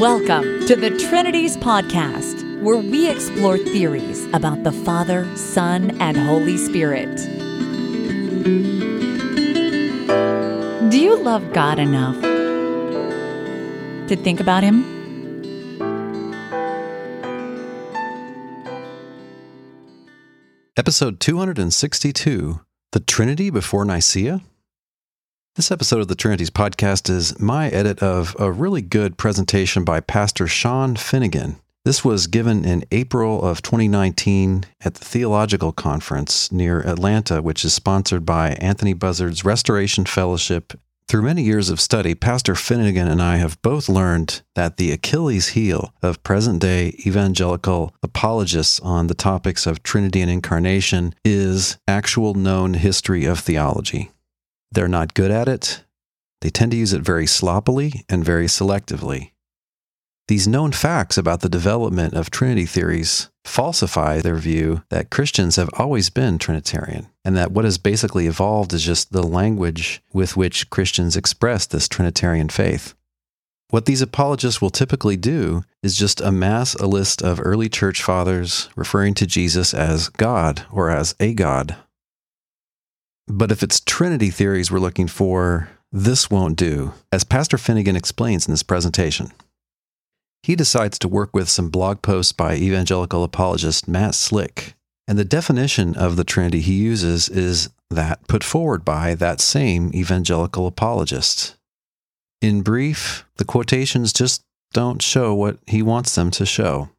Welcome to the Trinities Podcast, where we explore theories about the Father, Son, and Holy Spirit. Do you love God enough to think about Him? Episode 262 The Trinity Before Nicaea? This episode of the Trinities podcast is my edit of a really good presentation by Pastor Sean Finnegan. This was given in April of 2019 at the Theological Conference near Atlanta, which is sponsored by Anthony Buzzard's Restoration Fellowship. Through many years of study, Pastor Finnegan and I have both learned that the Achilles heel of present day evangelical apologists on the topics of Trinity and Incarnation is actual known history of theology. They're not good at it. They tend to use it very sloppily and very selectively. These known facts about the development of Trinity theories falsify their view that Christians have always been Trinitarian, and that what has basically evolved is just the language with which Christians express this Trinitarian faith. What these apologists will typically do is just amass a list of early church fathers referring to Jesus as God or as a God. But if it's Trinity theories we're looking for, this won't do, as Pastor Finnegan explains in this presentation. He decides to work with some blog posts by evangelical apologist Matt Slick, and the definition of the Trinity he uses is that put forward by that same evangelical apologist. In brief, the quotations just don't show what he wants them to show.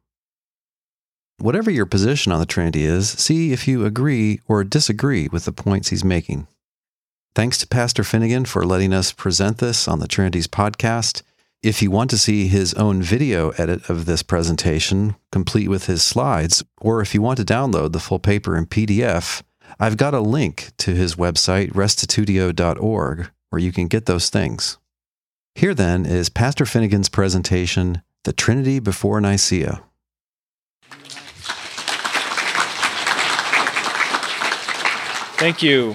Whatever your position on the Trinity is, see if you agree or disagree with the points he's making. Thanks to Pastor Finnegan for letting us present this on the Trinities podcast. If you want to see his own video edit of this presentation, complete with his slides, or if you want to download the full paper in PDF, I've got a link to his website, restitutio.org, where you can get those things. Here then is Pastor Finnegan's presentation, The Trinity Before Nicaea. Thank you.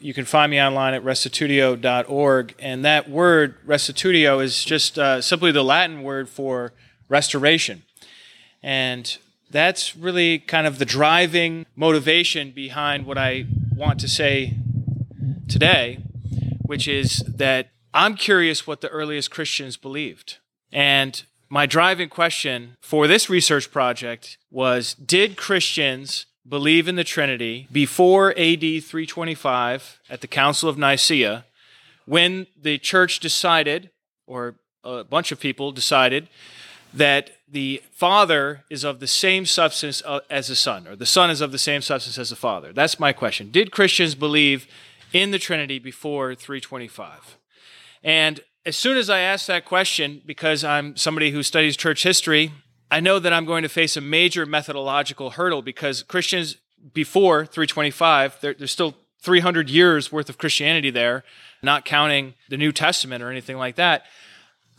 You can find me online at restitutio.org. And that word, restitutio, is just uh, simply the Latin word for restoration. And that's really kind of the driving motivation behind what I want to say today, which is that I'm curious what the earliest Christians believed. And my driving question for this research project was Did Christians believe in the Trinity before AD 325 at the Council of Nicaea, when the church decided, or a bunch of people decided, that the Father is of the same substance uh, as the Son, or the Son is of the same substance as the Father. That's my question. Did Christians believe in the Trinity before 325? And as soon as I asked that question, because I'm somebody who studies church history, I know that I'm going to face a major methodological hurdle because Christians before 325, there, there's still 300 years worth of Christianity there, not counting the New Testament or anything like that.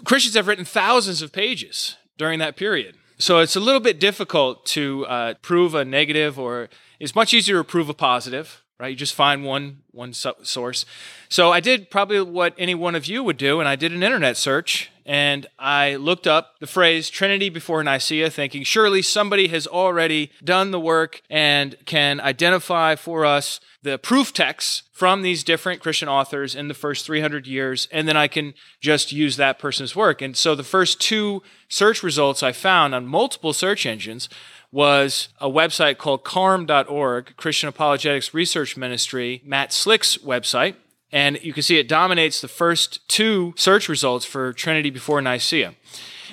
Christians have written thousands of pages during that period. So it's a little bit difficult to uh, prove a negative, or it's much easier to prove a positive right? You just find one one source. So I did probably what any one of you would do, and I did an internet search and I looked up the phrase Trinity before Nicaea, thinking surely somebody has already done the work and can identify for us the proof texts from these different Christian authors in the first 300 years, and then I can just use that person's work. And so the first two search results I found on multiple search engines was a website called carm.org, Christian Apologetics Research Ministry, Matt Slick's website. And you can see it dominates the first two search results for Trinity before Nicaea.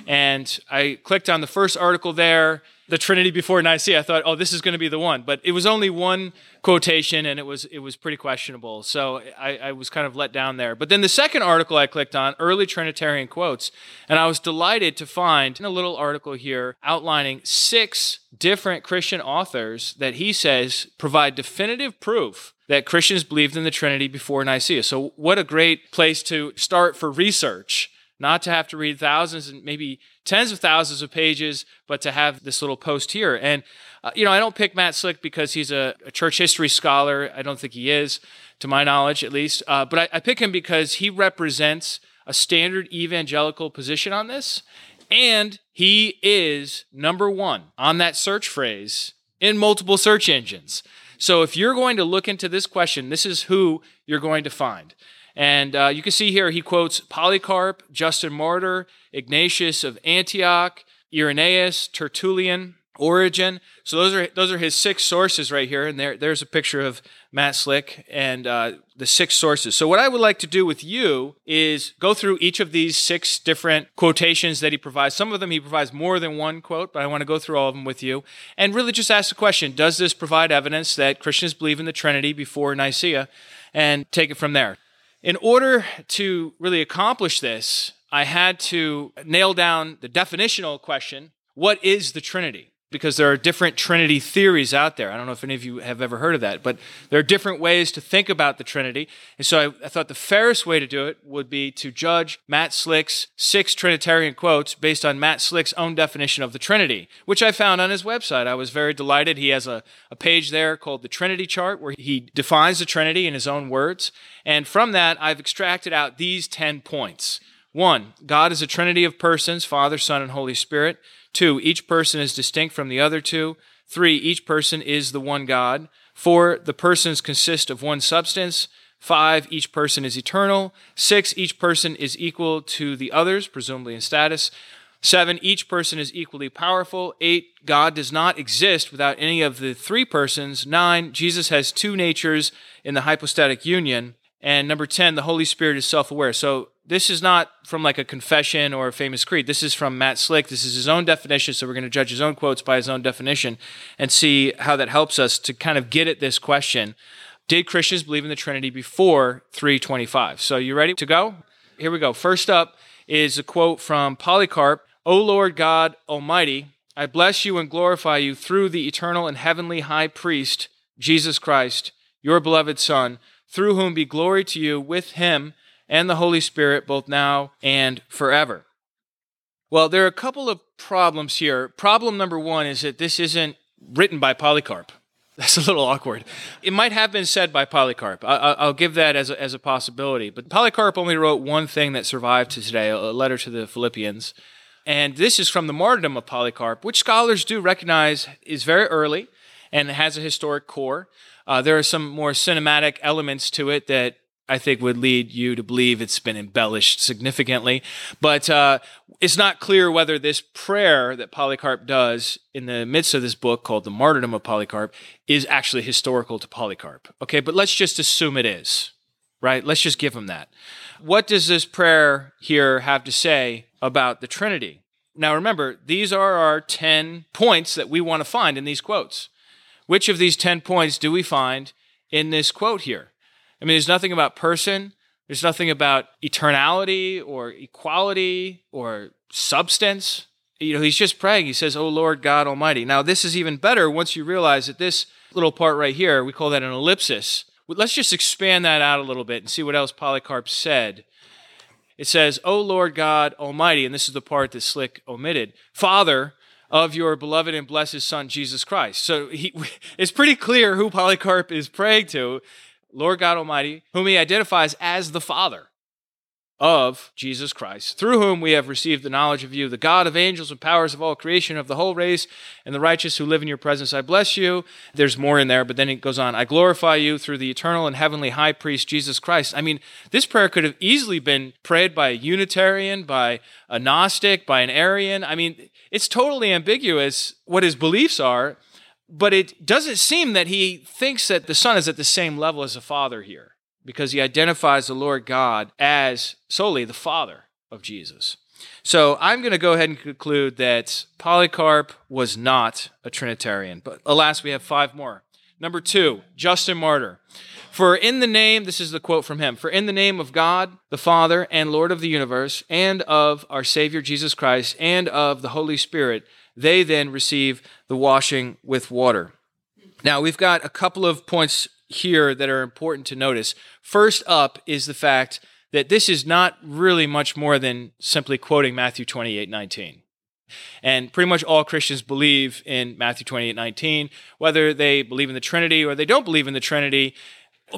And I clicked on the first article there the Trinity before Nicaea, I thought, oh, this is going to be the one. But it was only one quotation, and it was it was pretty questionable. So I, I, was kind of let down there. But then the second article I clicked on, early Trinitarian quotes, and I was delighted to find a little article here outlining six different Christian authors that he says provide definitive proof that Christians believed in the Trinity before Nicaea. So what a great place to start for research not to have to read thousands and maybe tens of thousands of pages, but to have this little post here. And, uh, you know, I don't pick Matt Slick because he's a, a, church history scholar. I don't think he is, to my knowledge at least. Uh, but I, I pick him because he represents a standard evangelical position on this. And he is number one on that search phrase in multiple search engines. So if you're going to look into this question, this is who you're going to find. And uh, you can see here he quotes Polycarp, Justin Martyr, Ignatius of Antioch, Irenaeus, Tertullian, Origen. So those are those are his six sources right here, and there there's a picture of Matt Slick and uh, the six sources. So what I would like to do with you is go through each of these six different quotations that he provides. Some of them he provides more than one quote, but I want to go through all of them with you and really just ask the question: Does this provide evidence that Christians believe in the Trinity before Nicaea? And take it from there. In order to really accomplish this, I had to nail down the definitional question: What is the Trinity? Because there are different Trinity theories out there. I don't know if any of you have ever heard of that, but there are different ways to think about the Trinity. And so I, I, thought the fairest way to do it would be to judge Matt Slick's six Trinitarian quotes based on Matt Slick's own definition of the Trinity, which I found on his website. I was very delighted. He has a, a page there called the Trinity Chart where he defines the Trinity in his own words. And from that, I've extracted out these 10 points. One, God is a trinity of persons, Father, Son, and Holy Spirit. Two, each person is distinct from the other two. Three, each person is the one God. Four, the persons consist of one substance. Five, each person is eternal. Six, each person is equal to the others, presumably in status. Seven, each person is equally powerful. Eight, God does not exist without any of the three persons. Nine, Jesus has two natures in the hypostatic union. And number 10, the Holy Spirit is self aware. So this is not from like a confession or a famous creed. This is from Matt Slick. This is his own definition. So we're going to judge his own quotes by his own definition and see how that helps us to kind of get at this question. Did Christians believe in the Trinity before 325? So you ready to go? Here we go. First up is a quote from Polycarp O Lord God Almighty, I bless you and glorify you through the eternal and heavenly high priest, Jesus Christ, your beloved Son, through whom be glory to you with him and the Holy Spirit, both now and forever. Well, there are a couple of problems here. Problem number one is that this isn't written by Polycarp. That's a little awkward. It might have been said by Polycarp. I, will give that as a, as a possibility. But Polycarp only wrote one thing that survived to today a letter to the Philippians. And this is from the martyrdom of Polycarp, which scholars do recognize is very early and has a historic core. Uh, there are some more cinematic elements to it that I think would lead you to believe it's been embellished significantly. But uh, it's not clear whether this prayer that Polycarp does in the midst of this book called The Martyrdom of Polycarp is actually historical to Polycarp. Okay, but let's just assume it is, right? Let's just give him that. What does this prayer here have to say about the Trinity? Now remember, these are our 10 points that we want to find in these quotes. Which of these 10 points do we find in this quote here? I mean, there's nothing about person, there's nothing about eternality or equality or substance. You know, he's just praying. He says, Oh Lord God Almighty. Now, this is even better once you realize that this little part right here, we call that an ellipsis. Let's just expand that out a little bit and see what else Polycarp said. It says, O Lord God Almighty, and this is the part that Slick omitted, Father of your beloved and blessed Son, Jesus Christ. So he, it's pretty clear who Polycarp is praying to. Lord God Almighty, whom he identifies as the Father of Jesus Christ, through whom we have received the knowledge of you, the God of angels and powers of all creation, of the whole race, and the righteous who live in your presence. I bless you. There's more in there, but then it goes on. I glorify you through the eternal and heavenly high priest, Jesus Christ. I mean, this prayer could have easily been prayed by a Unitarian, by a Gnostic, by an Arian. I mean, it's totally ambiguous what his beliefs are but it doesn't seem that he thinks that the Son is at the same level as the Father here, because he identifies the Lord God as solely the Father of Jesus. So I'm going to go ahead and conclude that Polycarp was not a Trinitarian. But alas, we have five more. Number two, Justin Martyr. For in the name, this is the quote from him, for in the name of God, the Father and Lord of the universe, and of our Savior Jesus Christ, and of the Holy Spirit, they then receive the washing with water. Now, we've got a couple of points here that are important to notice. First up is the fact that this is not really much more than simply quoting Matthew 28 19. And pretty much all Christians believe in Matthew 28 19, whether they believe in the Trinity or they don't believe in the Trinity.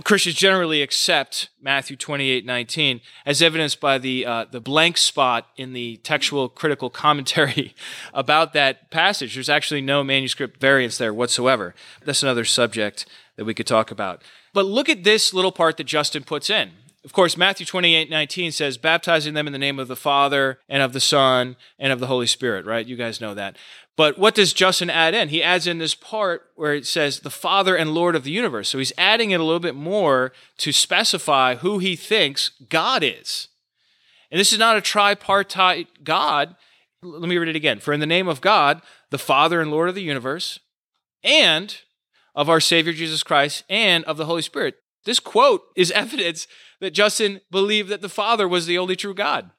Christians generally accept Matthew 28 19 as evidenced by the, uh, the blank spot in the textual critical commentary about that passage. There's actually no manuscript variance there whatsoever. That's another subject that we could talk about. But look at this little part that Justin puts in. Of course, Matthew 28 19 says, baptizing them in the name of the Father and of the Son and of the Holy Spirit, right? You guys know that. But what does Justin add in? He adds in this part where it says, the Father and Lord of the universe. So he's adding it a little bit more to specify who he thinks God is. And this is not a tripartite God. Let me read it again. For in the name of God, the Father and Lord of the universe, and of our Savior Jesus Christ, and of the Holy Spirit. This quote is evidence that Justin believed that the Father was the only true God.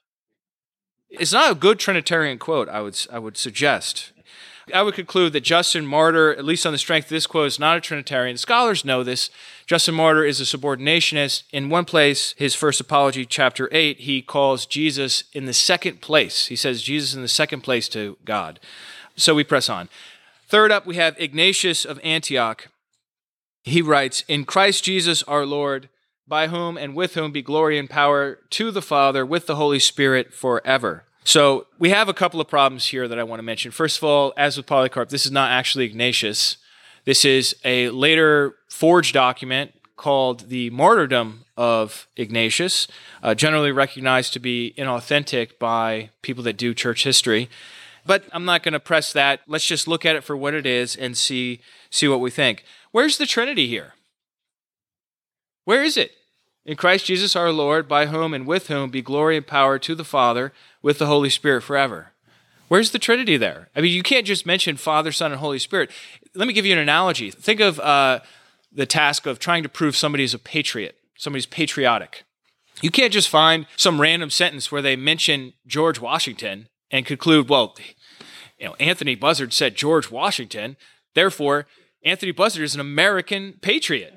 It's not a good Trinitarian quote, I would, I would suggest. I would conclude that Justin Martyr, at least on the strength of this quote, is not a Trinitarian. Scholars know this. Justin Martyr is a subordinationist. In one place, his first apology, chapter 8, he calls Jesus in the second place. He says Jesus in the second place to God. So we press on. Third up, we have Ignatius of Antioch. He writes, In Christ Jesus our Lord, by whom and with whom be glory and power to the Father with the Holy Spirit forever. So we have a couple of problems here that I want to mention. First of all, as with Polycarp, this is not actually Ignatius. This is a later forged document called the Martyrdom of Ignatius, uh, generally recognized to be inauthentic by people that do church history. But I'm not going to press that. Let's just look at it for what it is and see see what we think. Where's the Trinity here? Where is it? In Christ Jesus our Lord, by whom and with whom be glory and power to the Father with the Holy Spirit forever. Where's the Trinity there? I mean, you can't just mention Father, Son, and Holy Spirit. Let me give you an analogy. Think of uh, the task of trying to prove somebody is a patriot, somebody's patriotic. You can't just find some random sentence where they mention George Washington and conclude, well, you know, Anthony Buzzard said George Washington, therefore Anthony Buzzard is an American patriot.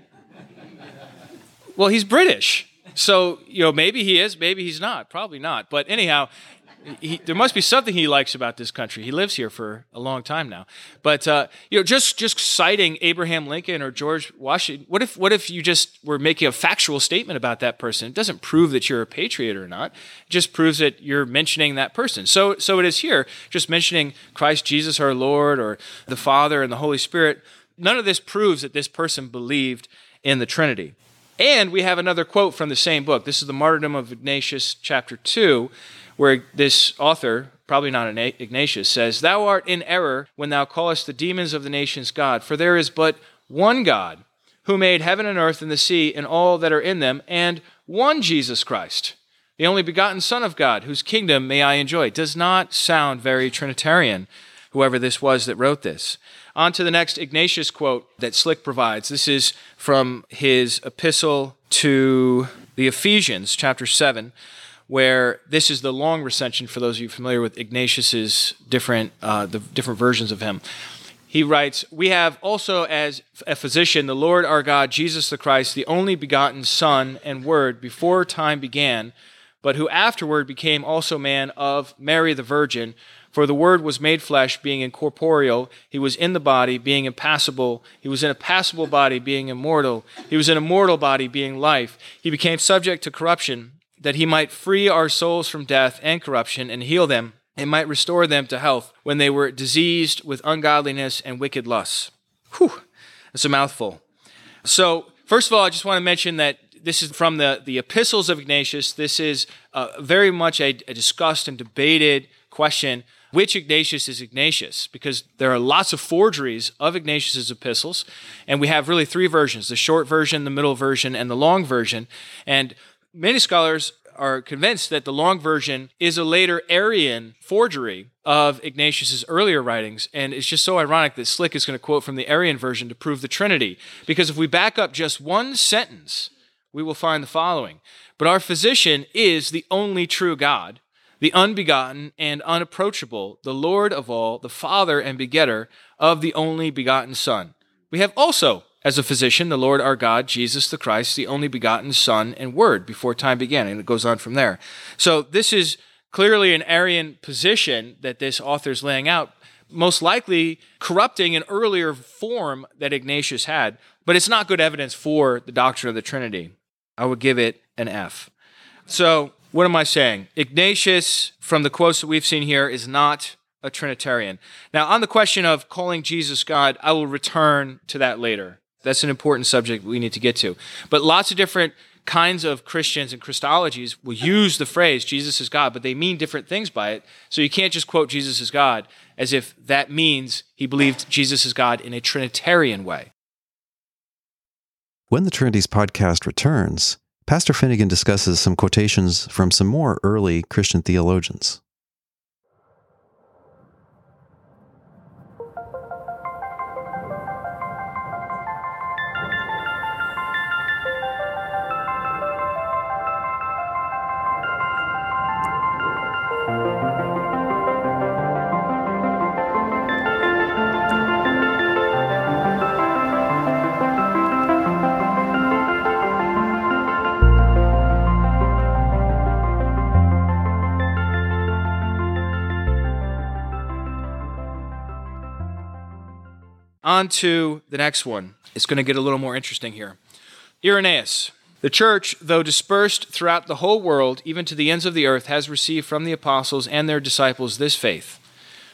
Well, he's British. So, you know, maybe he is, maybe he's not, probably not. But anyhow, he, there must be something he likes about this country. He lives here for a long time now. But uh, you know, just just citing Abraham Lincoln or George Washington. What if what if you just were making a factual statement about that person? It doesn't prove that you're a patriot or not. It just proves that you're mentioning that person. So so it is here. Just mentioning Christ Jesus our Lord or the Father and the Holy Spirit. None of this proves that this person believed in the Trinity. And we have another quote from the same book. This is the Martyrdom of Ignatius, chapter 2, where this author, probably not Ignatius, says, Thou art in error when thou callest the demons of the nations God, for there is but one God who made heaven and earth and the sea and all that are in them, and one Jesus Christ, the only begotten Son of God, whose kingdom may I enjoy. Does not sound very Trinitarian, whoever this was that wrote this. On to the next Ignatius quote that Slick provides. This is from his epistle to the Ephesians, chapter 7, where this is the long recension for those of you familiar with Ignatius's different, uh, the different versions of him. He writes, We have also as a physician the Lord our God, Jesus the Christ, the only begotten Son and Word before time began, but who afterward became also man of Mary the Virgin for the Word was made flesh, being incorporeal. He was in the body, being impassible. He was in a passible body, being immortal. He was in a mortal body, being life. He became subject to corruption, that he might free our souls from death and corruption and heal them, and might restore them to health when they were diseased with ungodliness and wicked lusts. Whew, that's a mouthful. So, first of all, I just want to mention that this is from the, the epistles of Ignatius. This is uh, very much a, a discussed and debated question which Ignatius is Ignatius, because there are lots of forgeries of Ignatius's epistles, and we have really three versions the short version, the middle version, and the long version. And many scholars are convinced that the long version is a later Arian forgery of Ignatius's earlier writings. And it's just so ironic that Slick is going to quote from the Arian version to prove the Trinity. Because if we back up just one sentence, we will find the following But our physician is the only true God the unbegotten and unapproachable, the Lord of all, the Father and begetter of the only begotten Son. We have also, as a physician, the Lord our God, Jesus the Christ, the only begotten Son and Word before time began. And it goes on from there. So this is clearly an Arian position that this author is laying out, most likely corrupting an earlier form that Ignatius had. but it's not good evidence for the doctrine of the Trinity. I would give it an F. So, what am I saying? Ignatius, from the quotes that we've seen here, is not a Trinitarian. Now, on the question of calling Jesus God, I will return to that later. That's an important subject we need to get to. But lots of different kinds of Christians and Christologies will use the phrase Jesus is God, but they mean different things by it. So you can't just quote Jesus is God as if that means he believed Jesus is God in a Trinitarian way. When the Trinities podcast returns, Pastor Finnegan discusses some quotations from some more early Christian theologians. On to the next one. It's going to get a little more interesting here. Irenaeus. The church, though dispersed throughout the whole world, even to the ends of the earth, has received from the apostles and their disciples this faith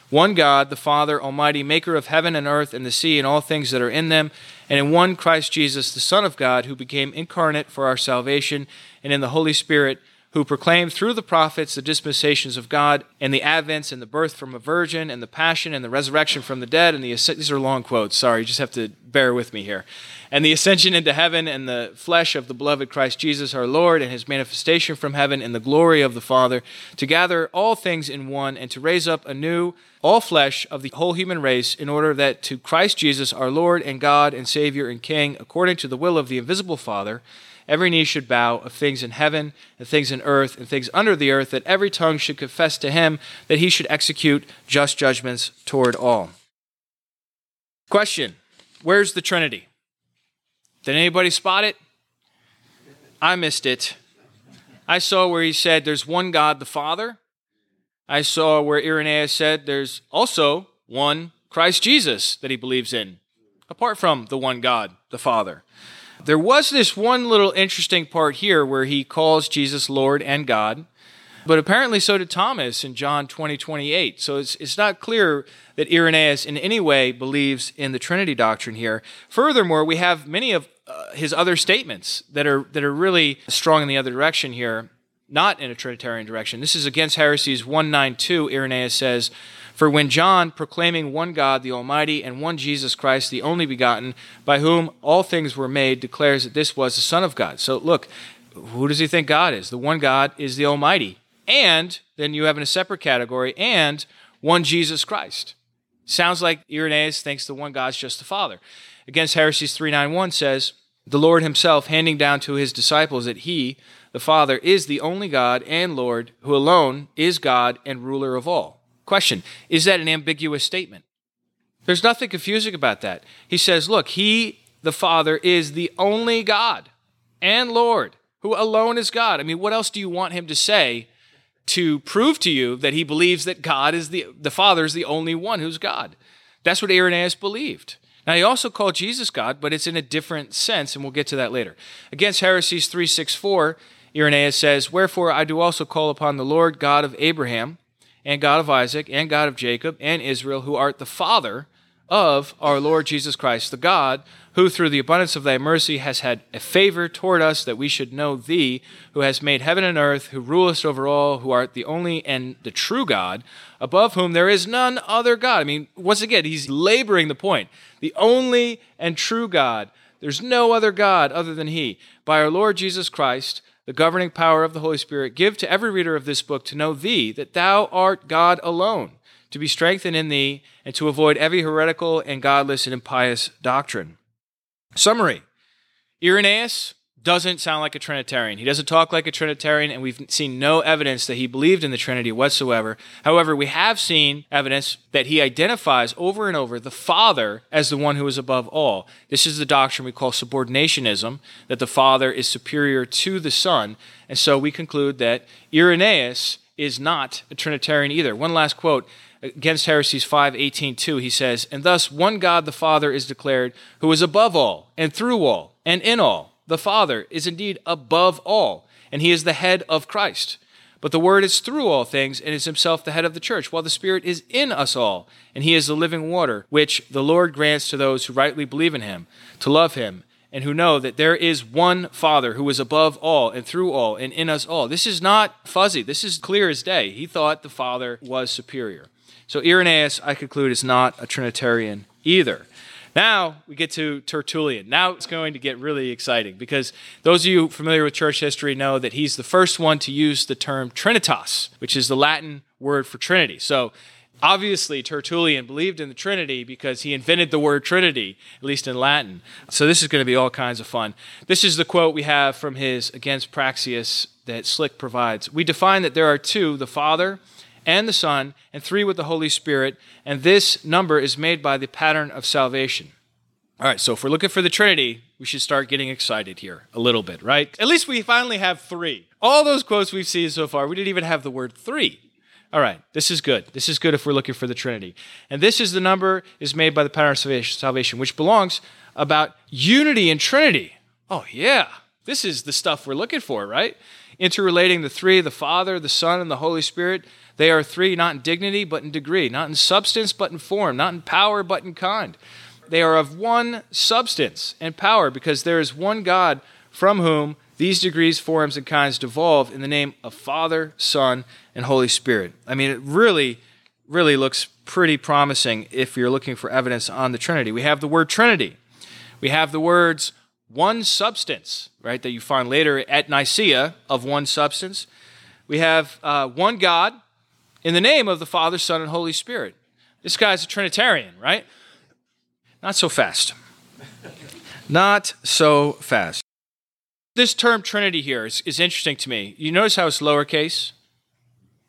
one God, the Father, Almighty, maker of heaven and earth and the sea and all things that are in them, and in one Christ Jesus, the Son of God, who became incarnate for our salvation, and in the Holy Spirit who proclaimed through the prophets the dispensations of God and the advents and the birth from a virgin and the passion and the resurrection from the dead and the these are long quotes sorry you just have to bear with me here. And the ascension into heaven and the flesh of the beloved Christ Jesus our Lord and his manifestation from heaven in the glory of the Father to gather all things in one and to raise up anew all flesh of the whole human race in order that to Christ Jesus our Lord and God and Savior and King according to the will of the invisible Father every knee should bow of things in heaven and things in earth and things under the earth, that every tongue should confess to him that he should execute just judgments toward all. Question Where's the Trinity? Did anybody spot it? I missed it. I saw where he said there's one God, the Father. I saw where Irenaeus said there's also one Christ Jesus that he believes in, apart from the one God, the Father. There was this one little interesting part here where he calls Jesus Lord and God, but apparently so did Thomas in John 20, 28. So it's, it's not clear that Irenaeus in any way believes in the Trinity doctrine here. Furthermore, we have many of uh, his other statements that are, that are really strong in the other direction here, not in a Trinitarian direction. This is against heresies 192. Irenaeus says, for when John, proclaiming one God, the Almighty, and one Jesus Christ, the only begotten, by whom all things were made, declares that this was the Son of God. So look, who does he think God is? The one God is the Almighty. And then you have in a separate category, and one Jesus Christ. Sounds like Irenaeus thinks the one God's just the Father. Against Heresies 391 says, the Lord himself handing down to his disciples that he, the Father, is the only God and Lord, who alone is God and ruler of all. Question Is that an ambiguous statement? There's nothing confusing about that. He says, Look, He, the Father, is the only God and Lord, who alone is God. I mean, what else do you want Him to say to prove to you that He believes that God is the, the Father is the only one who's God? That's what Irenaeus believed. Now, he also called Jesus God, but it's in a different sense, and we'll get to that later. Against Heresies 364, Irenaeus says, Wherefore I do also call upon the Lord God of Abraham and God of Isaac, and God of Jacob, and Israel, who art the Father of our Lord Jesus Christ, the God who through the abundance of thy mercy has had a favor toward us that we should know thee, who has made heaven and earth, who rulest over all, who art the only and the true God, above whom there is none other God. I mean, once again, he's laboring the point. The only and true God. There's no other God other than he. By our Lord Jesus Christ, the governing power of the Holy Spirit, give to every reader of this book to know thee, that thou art God alone, to be strengthened in thee, and to avoid every heretical and godless and impious doctrine. Summary Irenaeus, doesn't sound like a Trinitarian. He doesn't talk like a Trinitarian, and we've seen no evidence that he believed in the Trinity whatsoever. However, we have seen evidence that he identifies over and over the Father as the one who is above all. This is the doctrine we call subordinationism, that the Father is superior to the Son. And so we conclude that Irenaeus is not a Trinitarian either. One last quote against heresies 5 18 2 he says and thus one god the father is declared who is above all and through all and in all the father is indeed above all and he is the head of christ but the word is through all things and is himself the head of the church while the spirit is in us all and he is the living water which the lord grants to those who rightly believe in him to love him and who know that there is one Father who is above all and through all and in us all. This is not fuzzy. This is clear as day. He thought the Father was superior. So Irenaeus, I conclude, is not a Trinitarian either. Now we get to Tertullian. Now it's going to get really exciting because those of you familiar with church history know that he's the first one to use the term Trinitas, which is the Latin word for Trinity. So obviously Tertullian believed in the Trinity because he invented the word Trinity, at least in Latin. So this is going to be all kinds of fun. This is the quote we have from his Against Praxeas that Slick provides. We define that there are two, the Father and the Son, and three with the Holy Spirit, and this number is made by the pattern of salvation. All right, so if we're looking for the Trinity, we should start getting excited here a little bit, right? At least we finally have three. All those quotes we've seen so far, we didn't even have the word three. All right, this is good. This is good if we're looking for the Trinity. And this is the number is made by the pattern of salvation, which belongs about unity and Trinity. Oh, yeah. This is the stuff we're looking for, right? Interrelating the three, the Father, the Son, and the Holy Spirit. They are three not in dignity, but in degree, not in substance, but in form, not in power, but in kind. They are of one substance and power because there is one God from whom these degrees, forms, and kinds devolve in the name of Father, Son, and Holy Spirit. I mean, it really, really looks pretty promising if you're looking for evidence on the Trinity. We have the word Trinity. We have the words one substance, right, that you find later at Nicaea of one substance. We have uh, one God, in the name of the Father, Son, and Holy Spirit. This guy's a Trinitarian, right? Not so fast. Not so fast. This term Trinity here is, is interesting to me. You notice how it's lowercase?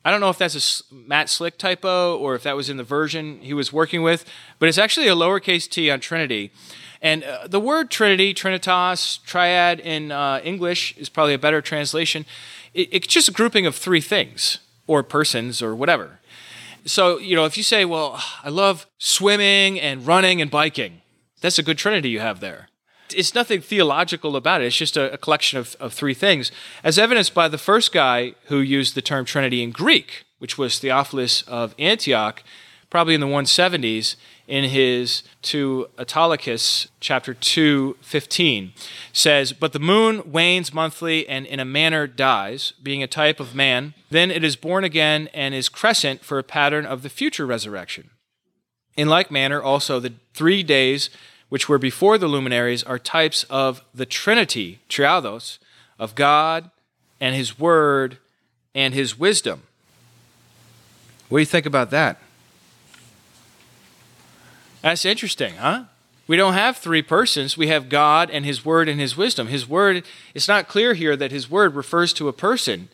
I don't know if that's a Matt Slick typo or if that was in the version he was working with, but it's actually a lowercase t on Trinity. And uh, the word Trinity, Trinitas, triad in uh, English is probably a better translation. It, it's just a grouping of three things or persons or whatever. So, you know, if you say, well, I love swimming and running and biking, that's a good trinity you have there. It's nothing theological about it. It's just a, a collection of, of three things, as evidenced by the first guy who used the term Trinity in Greek, which was Theophilus of Antioch, probably in the 170s in his to Autolycus chapter 2 15 says but the moon wanes monthly and in a manner dies being a type of man. Then it is born again and is crescent for a pattern of the future resurrection. In like manner also the 3 days which were before the luminaries are types of the trinity triados of God and his word and his wisdom. What do you think about that that's interesting, huh? We don't have three persons. We have God and His Word and His wisdom. His Word, it's not clear here that His Word refers to a person.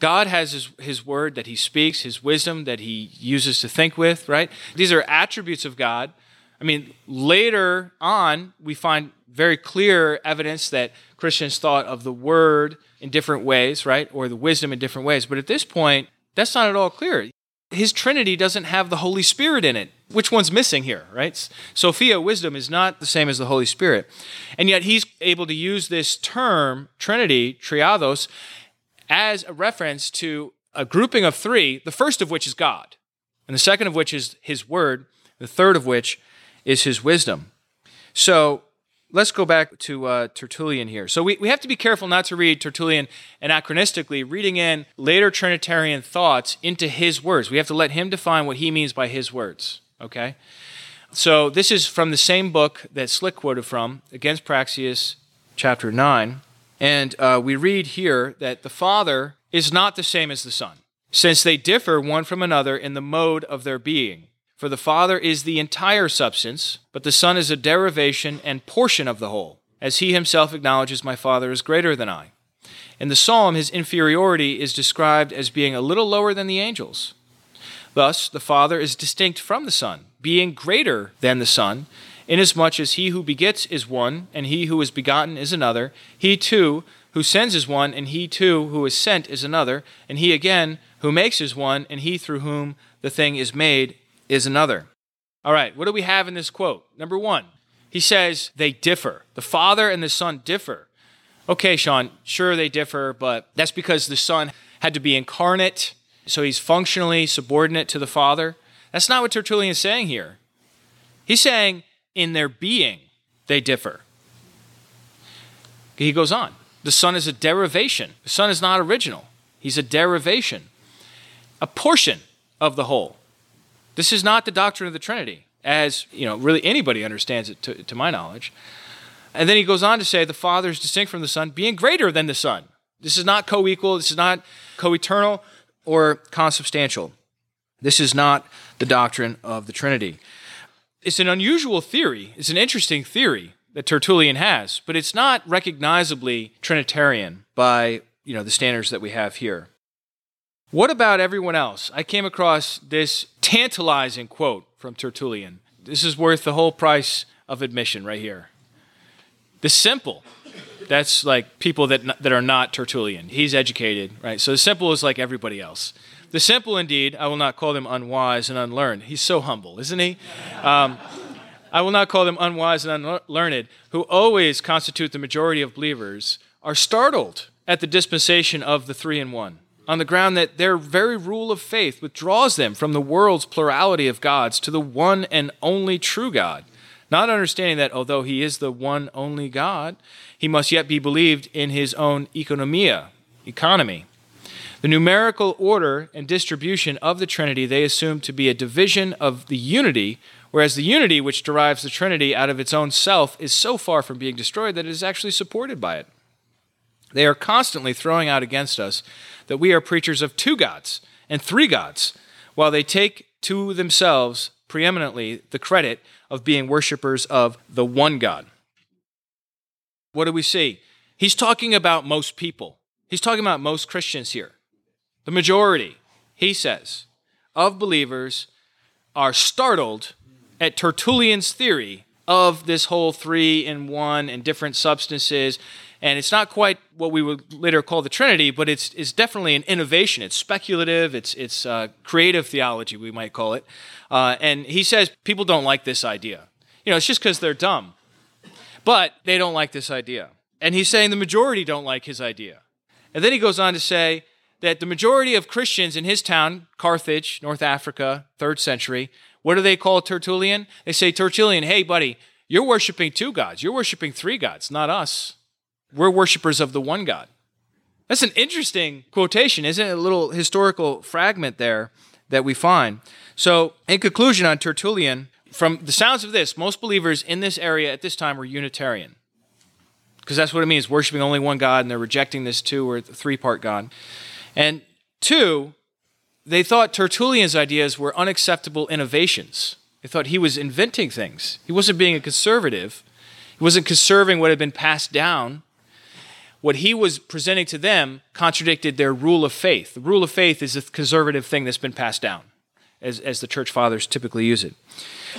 God has his, his Word that He speaks, His wisdom that He uses to think with, right? These are attributes of God. I mean, later on, we find very clear evidence that Christians thought of the Word in different ways, right? Or the wisdom in different ways. But at this point, that's not at all clear his Trinity doesn't have the Holy Spirit in it. Which one's missing here, right? Sophia, wisdom, is not the same as the Holy Spirit. And yet he's able to use this term, Trinity, triados, as a reference to a grouping of three, the first of which is God, and the second of which is his word, the third of which is his wisdom. So let's go back to uh, Tertullian here. So we, we have to be careful not to read Tertullian anachronistically, reading in later Trinitarian thoughts into his words. We have to let him define what he means by his words. Okay? So this is from the same book that Slick quoted from, Against Praxeas, chapter 9. And uh, we read here that the Father is not the same as the Son, since they differ one from another in the mode of their being. For the Father is the entire substance, but the Son is a derivation and portion of the whole, as he himself acknowledges, My Father is greater than I. In the psalm, his inferiority is described as being a little lower than the angels. Thus, the Father is distinct from the Son, being greater than the Son, inasmuch as he who begets is one, and he who is begotten is another, he too who sends is one, and he too who is sent is another, and he again who makes is one, and he through whom the thing is made is another. All right, what do we have in this quote? Number one, he says they differ. The Father and the Son differ. Okay, Sean, sure they differ, but that's because the Son had to be incarnate, so he's functionally subordinate to the Father. That's not what Tertullian is saying here. He's saying in their being, they differ. He goes on. The Son is a derivation. The Son is not original. He's a derivation, a portion of the whole. This is not the doctrine of the Trinity, as you know, really anybody understands it to, to my knowledge. And then he goes on to say the Father is distinct from the Son, being greater than the Son. This is not co-equal. This is not co-eternal or consubstantial. This is not the doctrine of the Trinity. It's an unusual theory. It's an interesting theory that Tertullian has, but it's not recognizably Trinitarian by you know the standards that we have here. What about everyone else? I came across this tantalizing quote from Tertullian. This is worth the whole price of admission right here. The simple, that's like people that, that are not Tertullian. He's educated, right? So the simple is like everybody else. The simple, indeed, I will not call them unwise and unlearned. He's so humble, isn't he? Um, I will not call them unwise and unlearned, who always constitute the majority of believers, are startled at the dispensation of the three in one on the ground that their very rule of faith withdraws them from the world's plurality of gods to the one and only true God, not understanding that although he is the one only God, he must yet be believed in his own economia, economy. The numerical order and distribution of the Trinity they assume to be a division of the unity, whereas the unity which derives the Trinity out of its own self is so far from being destroyed that it is actually supported by it. They are constantly throwing out against us that we are preachers of two gods and three gods, while they take to themselves preeminently the credit of being worshippers of the one God. What do we see? He's talking about most people. He's talking about most Christians here. The majority, he says, of believers are startled at Tertullian's theory of this whole three in one and different substances and it's not quite what we would later call the Trinity, but it's, it's definitely an innovation. It's speculative, it's, it's uh, creative theology, we might call it. Uh, and he says people don't like this idea. You know, it's just because they're dumb. But they don't like this idea. And he's saying the majority don't like his idea. And then he goes on to say that the majority of Christians in his town, Carthage, North Africa, third century, what do they call Tertullian? They say, Tertullian, hey, buddy, you're worshiping two gods. You're worshiping three gods, not us. We're worshipers of the one God. That's an interesting quotation, isn't it? A little historical fragment there that we find. So, in conclusion on Tertullian, from the sounds of this, most believers in this area at this time were Unitarian. Because that's what it means, worshiping only one God, and they're rejecting this two or three part God. And two, they thought Tertullian's ideas were unacceptable innovations. They thought he was inventing things. He wasn't being a conservative, he wasn't conserving what had been passed down what he was presenting to them contradicted their rule of faith. The rule of faith is a conservative thing that's been passed down, as, as the church fathers typically use it.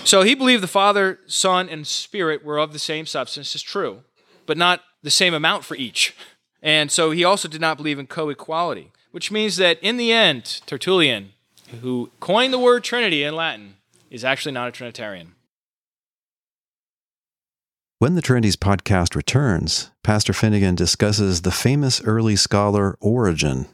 So he believed the Father, Son, and Spirit were of the same substance, is true, but not the same amount for each. And so he also did not believe in co equality, which means that in the end, Tertullian, who coined the word Trinity in Latin, is actually not a Trinitarian. When the Trinities podcast returns, Pastor Finnegan discusses the famous early scholar Origen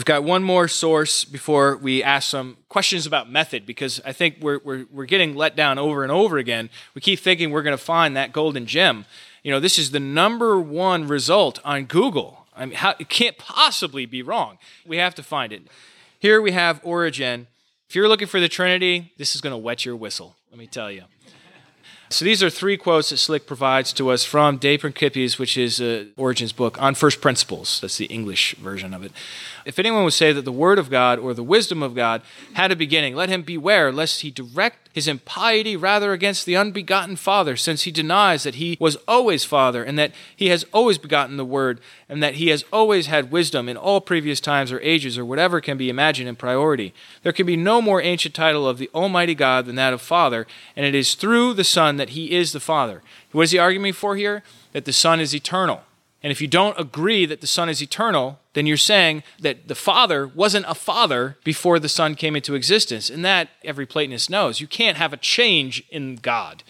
We've got one more source before we ask some questions about method because I think we're, we're, we're getting let down over and over again. We keep thinking we're going to find that golden gem. You know, this is the number one result on Google. I mean, how, it can't possibly be wrong. We have to find it. Here we have Origen. If you're looking for the Trinity, this is going to wet your whistle, let me tell you. So these are three quotes that Slick provides to us from De Principiis, which is uh, Origen's book on first principles. That's the English version of it. If anyone would say that the word of God or the wisdom of God had a beginning, let him beware lest he direct his impiety rather against the unbegotten Father, since he denies that he was always Father, and that he has always begotten the Word, and that he has always had wisdom in all previous times or ages, or whatever can be imagined in priority. There can be no more ancient title of the Almighty God than that of Father, and it is through the Son that he is the Father. What is he arguing for here? That the Son is eternal. And if you don't agree that the Son is eternal, then you're saying that the Father wasn't a Father before the Son came into existence. And that every Platonist knows. You can't have a change in God.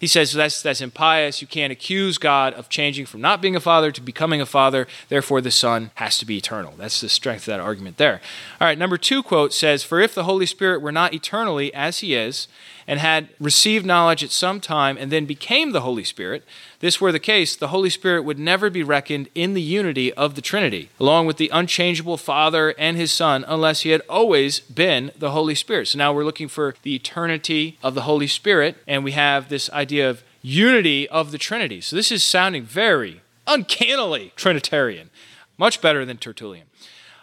He says that's, that's impious. You can't accuse God of changing from not being a father to becoming a father. Therefore, the Son has to be eternal. That's the strength of that argument there. All right, number two quote says For if the Holy Spirit were not eternally as he is, and had received knowledge at some time and then became the Holy Spirit, this were the case, the Holy Spirit would never be reckoned in the unity of the Trinity, along with the unchangeable Father and his Son, unless he had always been the Holy Spirit. So now we're looking for the eternity of the Holy Spirit, and we have this idea of unity of the Trinity. So this is sounding very uncannily Trinitarian, much better than Tertullian.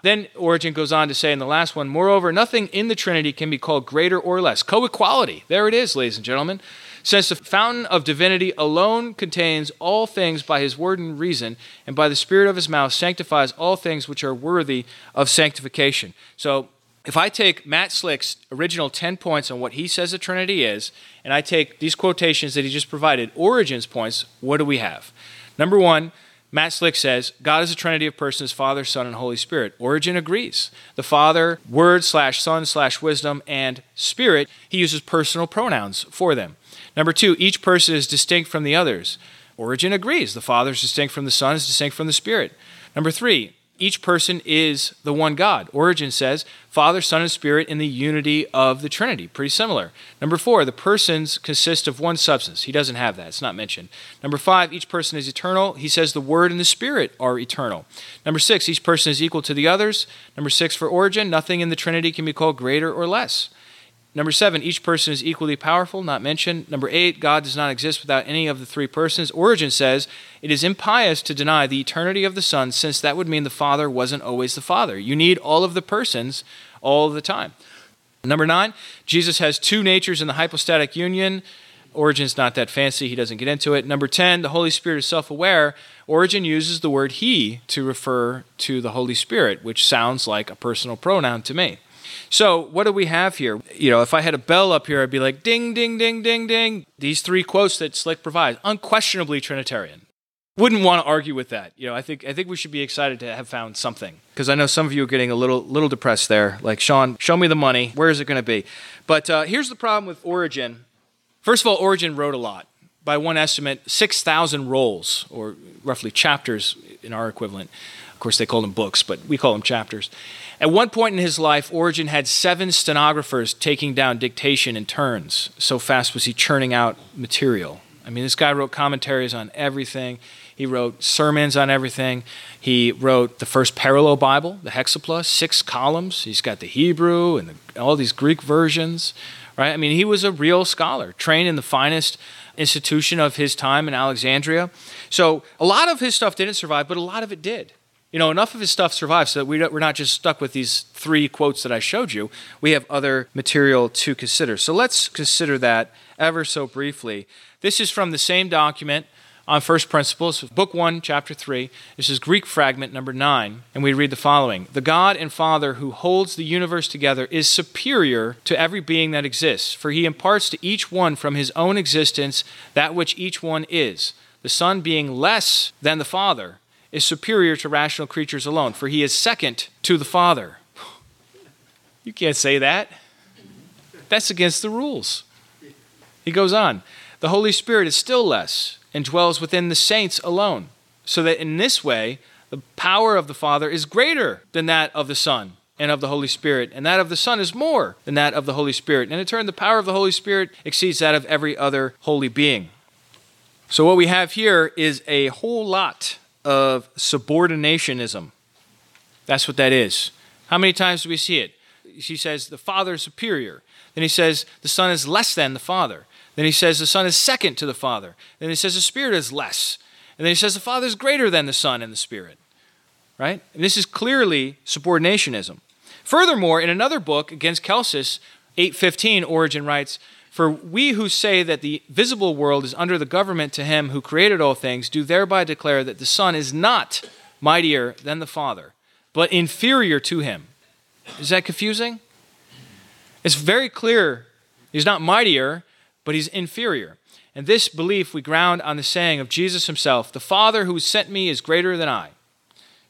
Then Origen goes on to say in the last one, moreover, nothing in the Trinity can be called greater or less. Co equality. There it is, ladies and gentlemen. Since the fountain of divinity alone contains all things by his word and reason, and by the spirit of his mouth sanctifies all things which are worthy of sanctification. So if I take Matt Slick's original 10 points on what he says the Trinity is, and I take these quotations that he just provided, Origen's points, what do we have? Number one, Matt Slick says God is a trinity of persons, Father, Son, and Holy Spirit. Origen agrees. The Father, Word slash Son slash Wisdom, and Spirit, he uses personal pronouns for them. Number two, each person is distinct from the others. Origen agrees. The Father is distinct from the Son, is distinct from the Spirit. Number three, each person is the one God. Origen says Father, Son, and Spirit in the unity of the Trinity. Pretty similar. Number four, the persons consist of one substance. He doesn't have that, it's not mentioned. Number five, each person is eternal. He says the Word and the Spirit are eternal. Number six, each person is equal to the others. Number six, for Origen, nothing in the Trinity can be called greater or less. Number seven, each person is equally powerful, not mentioned. Number eight, God does not exist without any of the three persons. Origen says it is impious to deny the eternity of the Son, since that would mean the Father wasn't always the Father. You need all of the persons all the time. Number nine, Jesus has two natures in the hypostatic union. Origen's not that fancy, he doesn't get into it. Number 10, the Holy Spirit is self aware. Origen uses the word he to refer to the Holy Spirit, which sounds like a personal pronoun to me. So, what do we have here? You know, if I had a bell up here, I'd be like, ding, ding, ding, ding, ding. These three quotes that Slick provides, unquestionably Trinitarian. Wouldn't want to argue with that. You know, I think I think we should be excited to have found something because I know some of you are getting a little little depressed there. Like Sean, show me the money. Where is it going to be? But uh, here's the problem with Origen. First of all, Origen wrote a lot. By one estimate, six thousand rolls, or roughly chapters in our equivalent. Course, they call them books, but we call them chapters. At one point in his life, Origen had seven stenographers taking down dictation in turns. So fast was he churning out material. I mean, this guy wrote commentaries on everything. He wrote sermons on everything. He wrote the first parallel Bible, the Hexapla, six columns. He's got the Hebrew and the, all these Greek versions, right? I mean, he was a real scholar, trained in the finest institution of his time in Alexandria. So a lot of his stuff didn't survive, but a lot of it did you know, enough of his stuff survives so that we we're not just stuck with these three quotes that I showed you. We have other material to consider. So let's consider that ever so briefly. This is from the same document on first principles, book 1, chapter 3. This is Greek fragment number 9, and we read the following The God and Father who holds the universe together is superior to every being that exists, for he imparts to each one from his own existence that which each one is. The Son being less than the Father is superior to rational creatures alone, for he is second to the Father. You can't say that. That's against the rules. He goes on The Holy Spirit is still less and dwells within the saints alone, so that in this way, the power of the Father is greater than that of the Son and of the Holy Spirit, and that of the Son is more than that of the Holy Spirit. And in turn, the power of the Holy Spirit exceeds that of every other holy being. So, what we have here is a whole lot of subordinationism. That's what that is. How many times do we see it? He says the Father is superior. Then he says the Son is less than the Father. Then he says the Son is second to the Father. Then he says the Spirit is less. And then he says the Father is greater than the Son and the Spirit. Right? And this is clearly subordinationism. Furthermore, in another book against Celsus, 815, Origen writes, For we who say that the visible world is under the government to him who created all things do thereby declare that the Son is not mightier than the Father, but inferior to him. Is that confusing? It's very clear he's not mightier, but he's inferior. And this belief we ground on the saying of Jesus himself The Father who sent me is greater than I.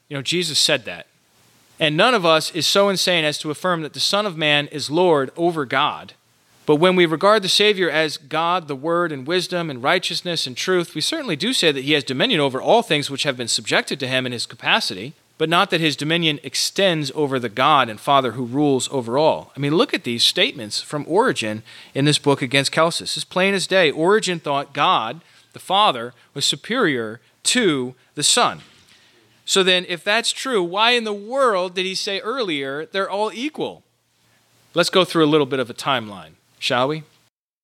You know, Jesus said that. And none of us is so insane as to affirm that the Son of Man is Lord over God. But when we regard the Savior as God, the Word, and wisdom, and righteousness, and truth, we certainly do say that he has dominion over all things which have been subjected to him in his capacity but not that his dominion extends over the God and Father who rules over all. I mean, look at these statements from Origen in this book against Celsus. It's plain as day. Origen thought God, the Father, was superior to the Son. So then, if that's true, why in the world did he say earlier they're all equal? Let's go through a little bit of a timeline, shall we?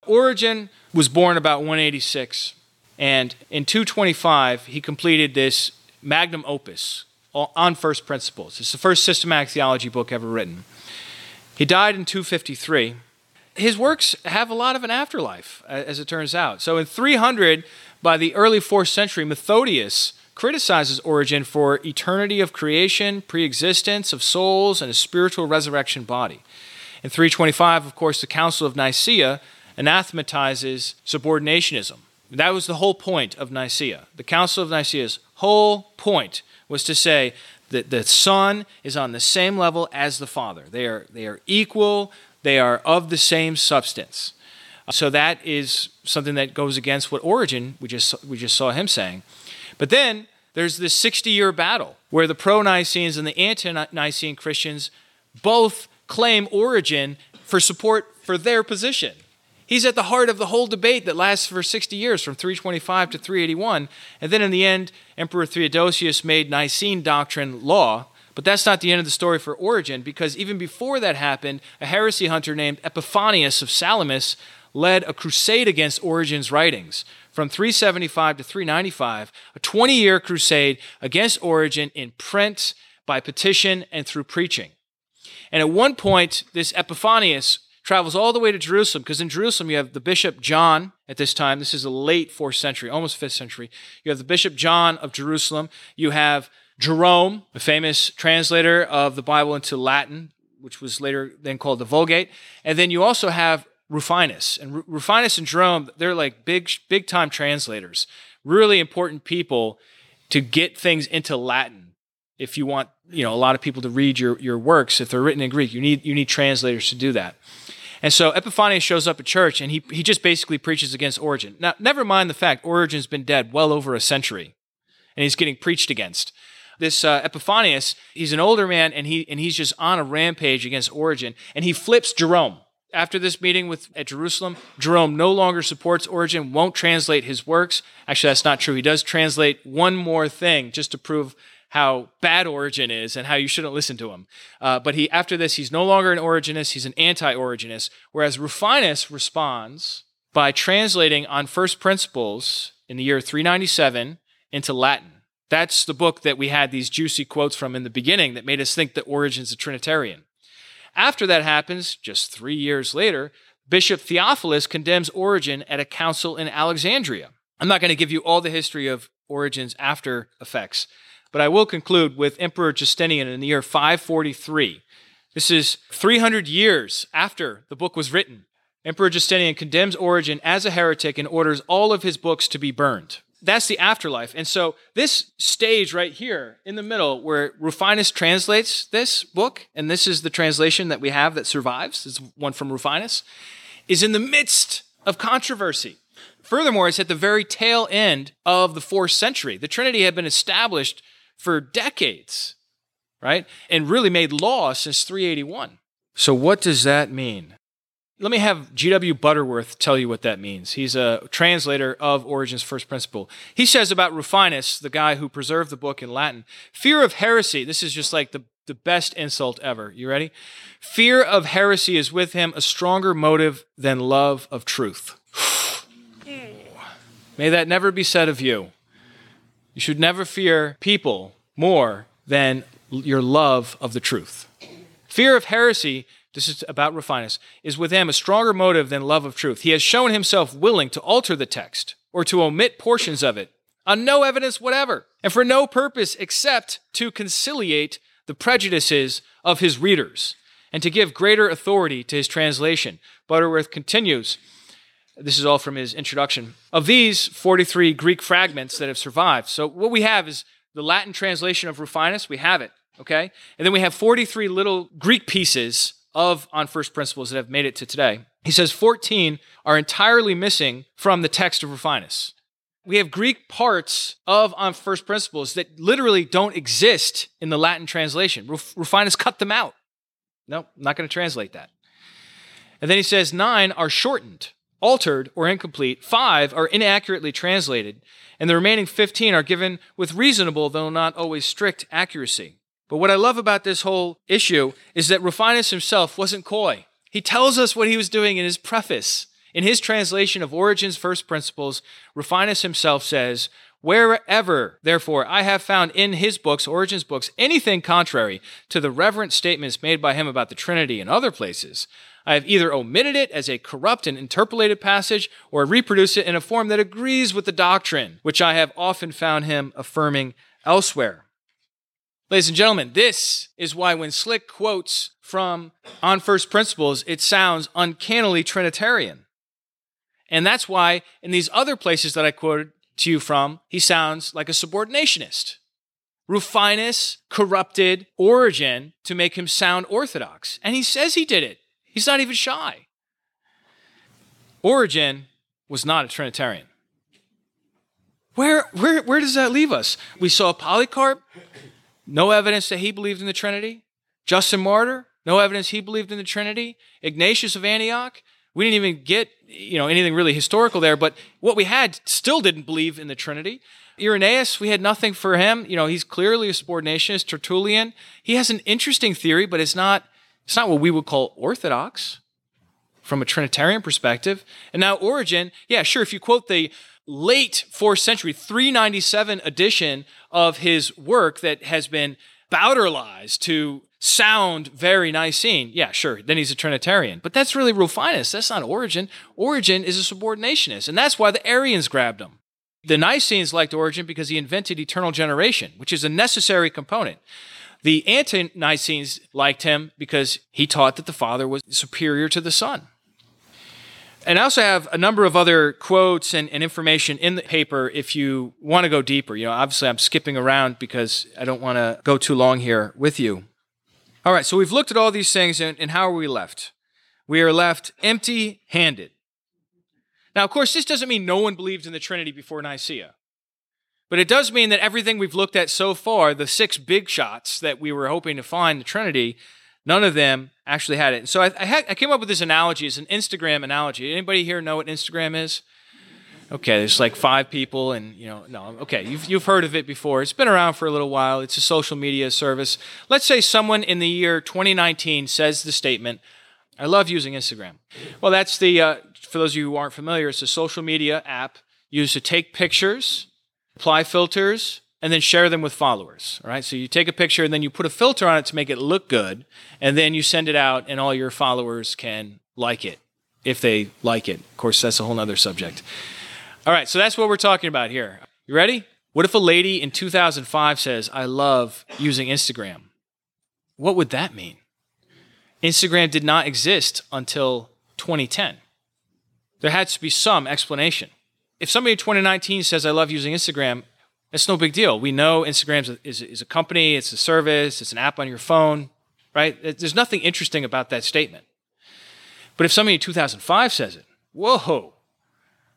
Origen was born about 186, and in 225, he completed this magnum opus on first principles. It's the first systematic theology book ever written. He died in 253. His works have a lot of an afterlife, as it turns out. So in 300, by the early fourth century, Methodius criticizes Origen for eternity of creation, pre-existence of souls, and a spiritual resurrection body. In 325, of course, the Council of Nicaea anathematizes subordinationism. That was the whole point of Nicaea. The Council of Nicaea's whole point was to say that the Son is on the same level as the Father. They are, they are equal, they are of the same substance. So that is something that goes against what Origen, we just, we just saw him saying. But then there's this 60 year battle where the pro Nicenes and the anti Nicene Christians both claim Origen for support for their position. He's at the heart of the whole debate that lasts for 60 years, from 325 to 381. And then in the end, Emperor Theodosius made Nicene doctrine law. But that's not the end of the story for Origen, because even before that happened, a heresy hunter named Epiphanius of Salamis led a crusade against Origen's writings. From 375 to 395, a 20 year crusade against Origen in print, by petition, and through preaching. And at one point, this Epiphanius travels all the way to Jerusalem because in Jerusalem you have the Bishop John at this time. This is the late fourth century, almost fifth century. You have the Bishop John of Jerusalem. You have Jerome, a famous translator of the Bible into Latin, which was later then called the Vulgate. And then you also have Rufinus. And Rufinus and Jerome, they're like big, big time translators, really important people to get things into Latin. If you want, you know, a lot of people to read your, your works, if they're written in Greek, you need, you need translators to do that. And so Epiphanius shows up at church and he, he just basically preaches against Origen. Now, never mind the fact Origen's been dead well over a century and he's getting preached against. This uh, Epiphanius, he's an older man and, he, and he's just on a rampage against Origen and he flips Jerome. After this meeting with at Jerusalem, Jerome no longer supports Origen, won't translate his works. Actually, that's not true. He does translate one more thing just to prove how bad Origen is and how you shouldn't listen to him. Uh, but he, after this, he's no longer an Origenist, he's an anti Origenist. Whereas Rufinus responds by translating on first principles in the year 397 into Latin. That's the book that we had these juicy quotes from in the beginning that made us think that Origen's a Trinitarian. After that happens, just three years later, Bishop Theophilus condemns Origen at a council in Alexandria. I'm not going to give you all the history of Origen's after effects, but I will conclude with Emperor Justinian in the year 543. This is 300 years after the book was written. Emperor Justinian condemns Origen as a heretic and orders all of his books to be burned. That's the afterlife. And so, this stage right here in the middle, where Rufinus translates this book, and this is the translation that we have that survives, this one from Rufinus, is in the midst of controversy. Furthermore, it's at the very tail end of the fourth century. The Trinity had been established for decades, right? And really made law since 381. So, what does that mean? Let me have G.W. Butterworth tell you what that means. He's a translator of Origen's First Principle. He says about Rufinus, the guy who preserved the book in Latin, fear of heresy. This is just like the, the best insult ever. You ready? Fear of heresy is with him a stronger motive than love of truth. May that never be said of you. You should never fear people more than your love of the truth. Fear of heresy, this is about Rufinus, is with him a stronger motive than love of truth. He has shown himself willing to alter the text or to omit portions of it on no evidence whatever, and for no purpose except to conciliate the prejudices of his readers and to give greater authority to his translation. Butterworth continues, this is all from his introduction. Of these 43 Greek fragments that have survived, so what we have is the Latin translation of Rufinus, we have it, okay? And then we have 43 little Greek pieces of On First Principles that have made it to today. He says 14 are entirely missing from the text of Rufinus. We have Greek parts of On First Principles that literally don't exist in the Latin translation. Rufinus cut them out. No, I'm not going to translate that. And then he says nine are shortened, altered, or incomplete. Five are inaccurately translated. And the remaining 15 are given with reasonable, though not always strict, accuracy. But what I love about this whole issue is that Rufinus himself wasn't coy. He tells us what he was doing in his preface. In his translation of Origen's First Principles, Rufinus himself says, Wherever, therefore, I have found in his books, Origen's books, anything contrary to the reverent statements made by him about the Trinity in other places, I have either omitted it as a corrupt and interpolated passage or reproduced it in a form that agrees with the doctrine, which I have often found him affirming elsewhere. Ladies and gentlemen, this is why when Slick quotes from On First Principles, it sounds uncannily Trinitarian. And that's why in these other places that I quoted to you from, he sounds like a subordinationist. Rufinus corrupted Origen to make him sound orthodox. And he says he did it. He's not even shy. Origen was not a Trinitarian. Where, where, where does that leave us? We saw Polycarp, no evidence that he believed in the Trinity. Justin Martyr, no evidence he believed in the Trinity. Ignatius of Antioch, we didn't even get you know anything really historical there, but what we had still didn't believe in the Trinity. Irenaeus, we had nothing for him. You know, he's clearly a subordinationist. Tertullian, he has an interesting theory, but it's not it's not what we would call orthodox from a Trinitarian perspective. And now Origen, yeah, sure, if you quote the late fourth century, 397 edition of his work that has been Bowdlerized to sound very Nicene. Yeah, sure. Then he's a Trinitarian. But that's really Rufinus. That's not Origen. Origen is a subordinationist. And that's why the Arians grabbed him. The Nicenes liked Origen because he invented eternal generation, which is a necessary component. The anti Nicenes liked him because he taught that the Father was superior to the Son. And I also have a number of other quotes and, and, information in the paper if you want to go deeper. You know, obviously I'm skipping around because I don't want to go too long here with you. All right, so we've looked at all these things, and, and how are we left? We are left empty handed. Now, of course, this doesn't mean no one believed in the Trinity before Nicaea. But it does mean that everything we've looked at so far, the six big shots that we were hoping to find the Trinity, none of them actually had it. So I, I, had, I came up with this analogy. It's an Instagram analogy. Anybody here know what Instagram is? Okay, there's like five people, and you know, no, okay, you've, you've heard of it before. It's been around for a little while. It's a social media service. Let's say someone in the year 2019 says the statement, I love using Instagram. Well, that's the, uh, for those of you who aren't familiar, it's a social media app used to take pictures, apply filters, and then share them with followers. All right, so you take a picture and then you put a filter on it to make it look good, and then you send it out, and all your followers can like it if they like it. Of course, that's a whole other subject. All right, so that's what we're talking about here. You ready? What if a lady in 2005 says, I love using Instagram? What would that mean? Instagram did not exist until 2010. There had to be some explanation. If somebody in 2019 says, I love using Instagram, it's no big deal. We know Instagram is, is a company, it's a service, it's an app on your phone, right? There's nothing interesting about that statement. But if somebody in 2005 says it, whoa,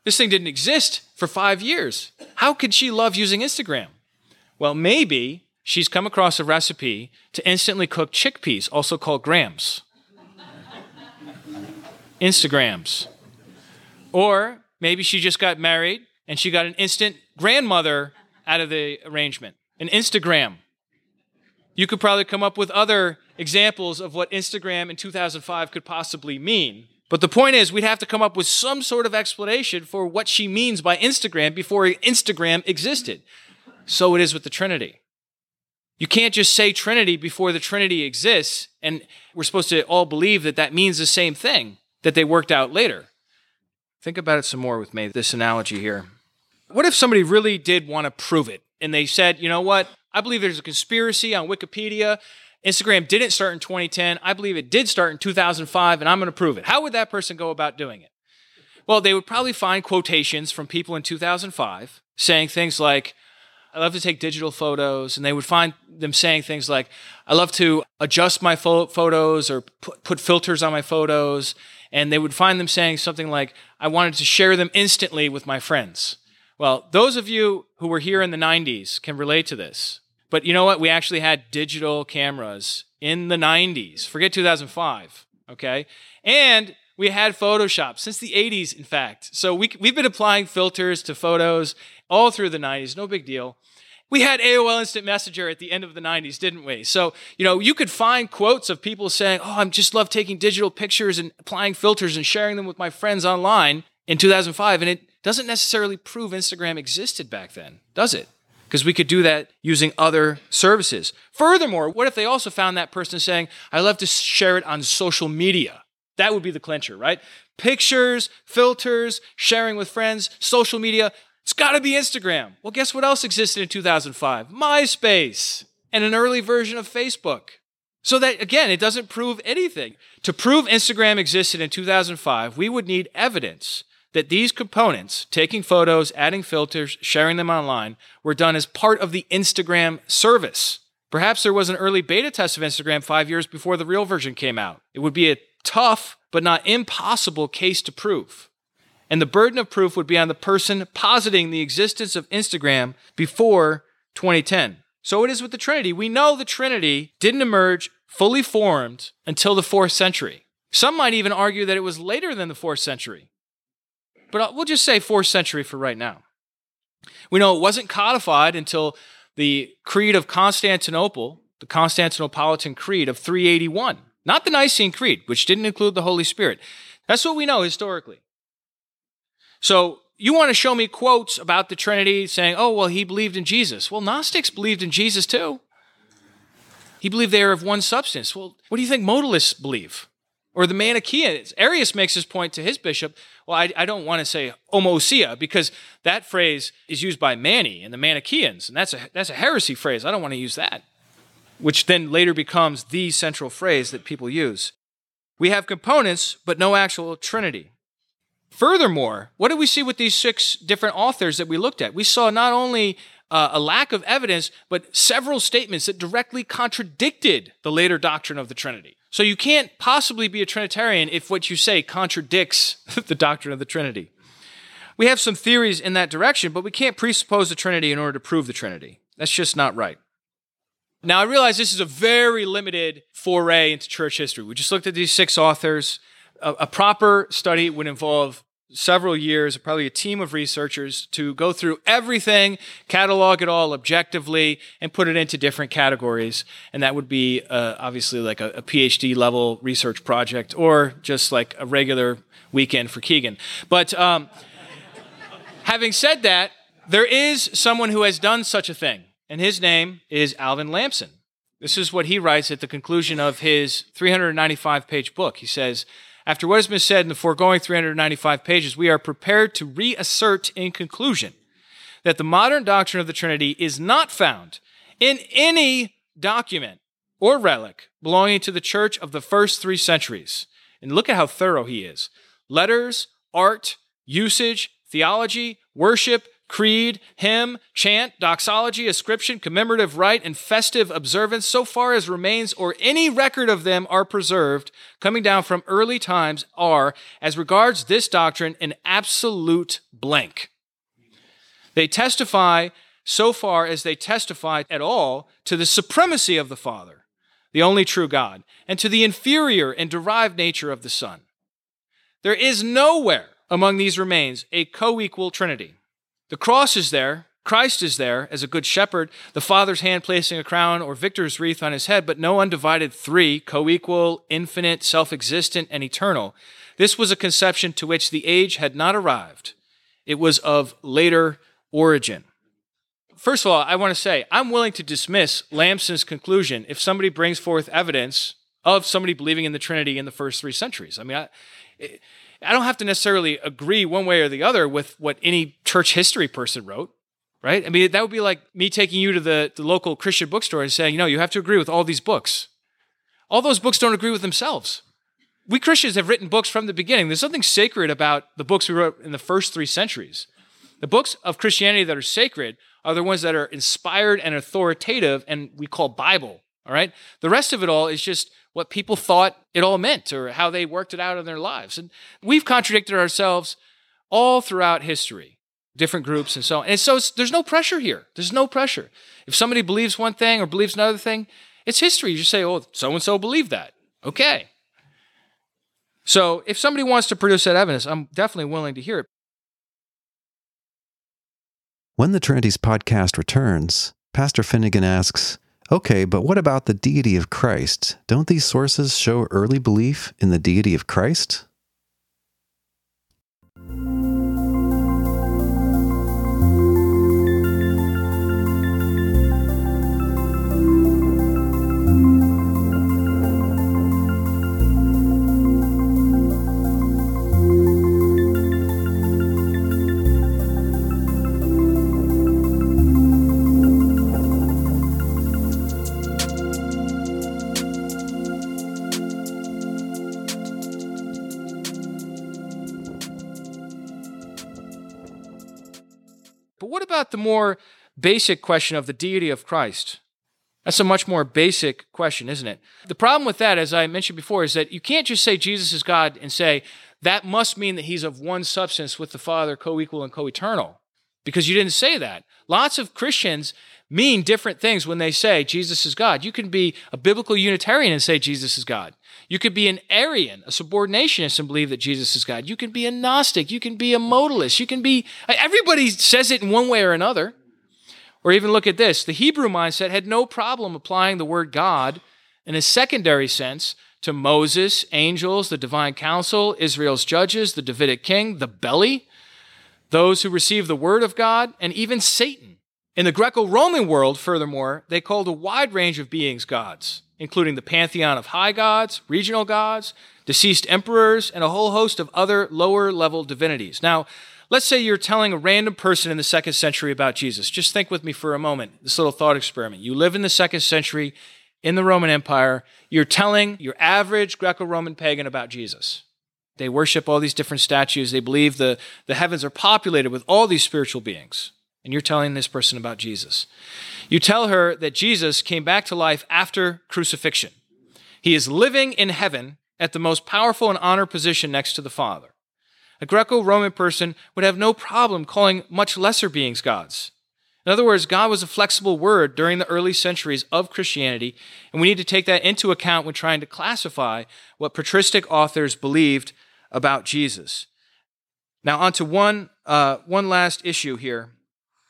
this thing didn't exist for five years. How could she love using Instagram? Well, maybe she's come across a recipe to instantly cook chickpeas, also called grams. Instagrams. Or maybe she just got married and she got an instant grandmother out of the arrangement, an Instagram. You could probably come up with other examples of what Instagram in 2005 could possibly mean But the point is, we'd have to come up with some sort of explanation for what she means by Instagram before Instagram existed. So it is with the Trinity. You can't just say Trinity before the Trinity exists, and we're supposed to all believe that that means the same thing that they worked out later. Think about it some more with me, this analogy here. What if somebody really did want to prove it and they said, you know what? I believe there's a conspiracy on Wikipedia. Instagram didn't start in 2010. I believe it did start in 2005, and I'm going to prove it. How would that person go about doing it? Well, they would probably find quotations from people in 2005 saying things like, I love to take digital photos. And they would find them saying things like, I love to adjust my photos or put filters on my photos. And they would find them saying something like, I wanted to share them instantly with my friends. Well, those of you who were here in the 90s can relate to this. But you know what? We actually had digital cameras in the 90s. Forget 2005, okay? And we had Photoshop since the 80s, in fact. So we, we've been applying filters to photos all through the 90s, no big deal. We had AOL Instant Messenger at the end of the 90s, didn't we? So, you know, you could find quotes of people saying, Oh, I just love taking digital pictures and applying filters and sharing them with my friends online in 2005. And it doesn't necessarily prove Instagram existed back then, does it? Because we could do that using other services. Furthermore, what if they also found that person saying, I love to share it on social media? That would be the clincher, right? Pictures, filters, sharing with friends, social media. It's got to be Instagram. Well, guess what else existed in 2005? MySpace and an early version of Facebook. So that, again, it doesn't prove anything. To prove Instagram existed in 2005, we would need evidence that these components, taking photos, adding filters, sharing them online, were done as part of the Instagram service. Perhaps there was an early beta test of Instagram five years before the real version came out. It would be a tough but not impossible case to prove. And the burden of proof would be on the person positing the existence of Instagram before 2010. So it is with the Trinity. We know the Trinity didn't emerge fully formed until the fourth century. Some might even argue that it was later than the fourth century. But uh, we'll just say fourth century for right now. We know it wasn't codified until the Creed of Constantinople, the Constantinopolitan Creed of 381. Not the Nicene Creed, which didn't include the Holy Spirit. That's what we know historically. So you want to show me quotes about the Trinity saying, oh, well, he believed in Jesus. Well, Gnostics believed in Jesus too. He believed they are of one substance. Well, what do you think modalists believe? Or the Manichaeans? Arius makes his point to his bishop. Well, I, I don't want to say homoousia because that phrase is used by Mani and the Manichaeans, and that's a, that's a heresy phrase. I don't want to use that which then later becomes the central phrase that people use. We have components, but no actual trinity. Furthermore, what did we see with these six different authors that we looked at? We saw not only uh, a lack of evidence, but several statements that directly contradicted the later doctrine of the Trinity. So you can't possibly be a Trinitarian if what you say contradicts the doctrine of the Trinity. We have some theories in that direction, but we can't presuppose the Trinity in order to prove the Trinity. That's just not right. Now, I realize this is a very limited foray into church history. We just looked at these six authors. A, a, proper study would involve several years, probably a team of researchers to go through everything, catalog it all objectively, and put it into different categories. And that would be uh, obviously like a, a PhD level research project or just like a regular weekend for Kegan. But um, having said that, there is someone who has done such a thing and his name is Alvan Lamson. This is what he writes at the conclusion of his 395 page book. He says, After what has been said in the foregoing 395 pages, we are prepared to reassert in conclusion that the modern doctrine of the Trinity is not found in any document or relic belonging to the church of the first three centuries. And look at how thorough he is letters, art, usage, theology, worship, creed, hymn, chant, doxology, ascription, commemorative rite, and festive observance, so far as remains or any record of them are preserved, coming down from early times, are, as regards this doctrine, an absolute blank. They testify, so far as they testify at all, to the supremacy of the Father, the only true God, and to the inferior and derived nature of the Son. There is nowhere among these remains a co equal Trinity. The cross is there, Christ is there as a good shepherd, the Father's hand placing a crown or victor's wreath on his head, but no undivided three, co equal, infinite, self existent, and eternal. This was a conception to which the age had not arrived. It was of later origin. First of all, I want to say I'm willing to dismiss Lamson's conclusion if somebody brings forth evidence of somebody believing in the Trinity in the first three centuries. I mean, I, I don't have to necessarily agree one way or the other with what any church history person wrote, right? I mean, that would be like me taking you to the, the local Christian bookstore and saying, you know, you have to agree with all these books. All those books don't agree with themselves. We Christians have written books from the beginning. There's something sacred about the books we wrote in the first three centuries. The books of Christianity that are sacred are the ones that are inspired and authoritative and we call Bible, all right? The rest of it all is just what people thought it all meant or how they worked it out in their lives. And we've contradicted ourselves all throughout history, different groups and so on. And so there's no pressure here. There's no pressure. If somebody believes one thing or believes another thing, it's history. You just say, oh, so and so believed that. Okay. So if somebody wants to produce that evidence, I'm definitely willing to hear it. When the Trinities podcast returns, Pastor Finnegan asks, Okay, but what about the deity of Christ? Don't these sources show early belief in the deity of Christ? The more basic question of the deity of Christ? That's a much more basic question, isn't it? The problem with that, as I mentioned before, is that you can't just say Jesus is God and say that must mean that he's of one substance with the Father, co equal and co eternal, because you didn't say that. Lots of Christians mean different things when they say Jesus is God. You can be a biblical Unitarian and say Jesus is God. You could be an Arian, a subordinationist, and believe that Jesus is God. You can be a Gnostic. You can be a modalist. You can be, everybody says it in one way or another. Or even look at this the Hebrew mindset had no problem applying the word God in a secondary sense to Moses, angels, the divine council, Israel's judges, the Davidic king, the belly, those who receive the word of God, and even Satan. In the Greco Roman world, furthermore, they called a wide range of beings gods including the pantheon of high gods, regional gods, deceased emperors, and a whole host of other lower level divinities. Now, let's say you're telling a random person in the second century about Jesus. Just think with me for a moment, this little thought experiment. You live in the second century in the Roman Empire, you're telling your average Greco Roman pagan about Jesus. They worship all these different statues. They believe the, the heavens are populated with all these spiritual beings. And you're telling this person about Jesus. You tell her that Jesus came back to life after crucifixion. He is living in heaven at the most powerful and honored position next to the Father. A Greco Roman person would have no problem calling much lesser beings gods. In other words, God was a flexible word during the early centuries of Christianity, and we need to take that into account when trying to classify what patristic authors believed about Jesus. Now, on to one, uh, one last issue here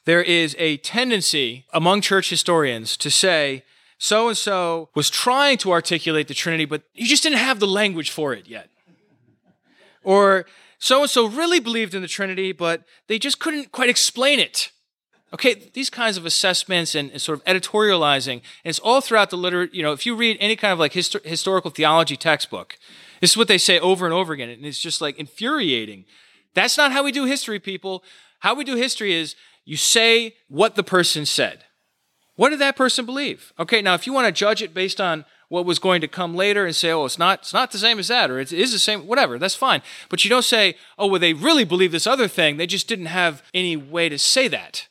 there is a tendency among church historians to say so and so was trying to articulate the Trinity, but you just didn't have the language for it yet. Or so and so really believed in the Trinity, but they just couldn't quite explain it. Okay, these kinds of assessments and, and, sort of editorializing, and it's all throughout the literature. You know, if you read any kind of like histor- historical theology textbook, this is what they say over and over again, and it's just like infuriating. That's not how we do history, people. How we do history is you say what the person said. What did that person believe? Okay, now if you want to judge it based on what was going to come later and say, oh, it's not, it's not the same as that, or it is the same, whatever, that's fine. But you don't say, oh, well, they really believe this other thing. They just didn't have any way to say that.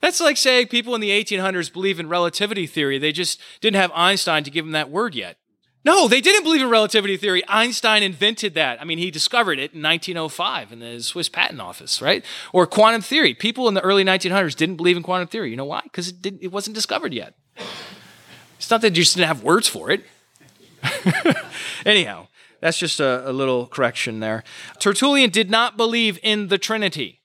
That's like saying people in the 1800s believe in relativity theory. They just didn't have Einstein to give them that word yet. No, they didn't believe in relativity theory. Einstein invented that. I mean, he discovered it in 1905 in the Swiss Patent Office, right? Or quantum theory. People in the early 1900s didn't believe in quantum theory. You know why? Because it, it wasn't discovered yet. It's not that you just didn't have words for it. Anyhow, that's just a, a little correction there. Tertullian did not believe in the Trinity.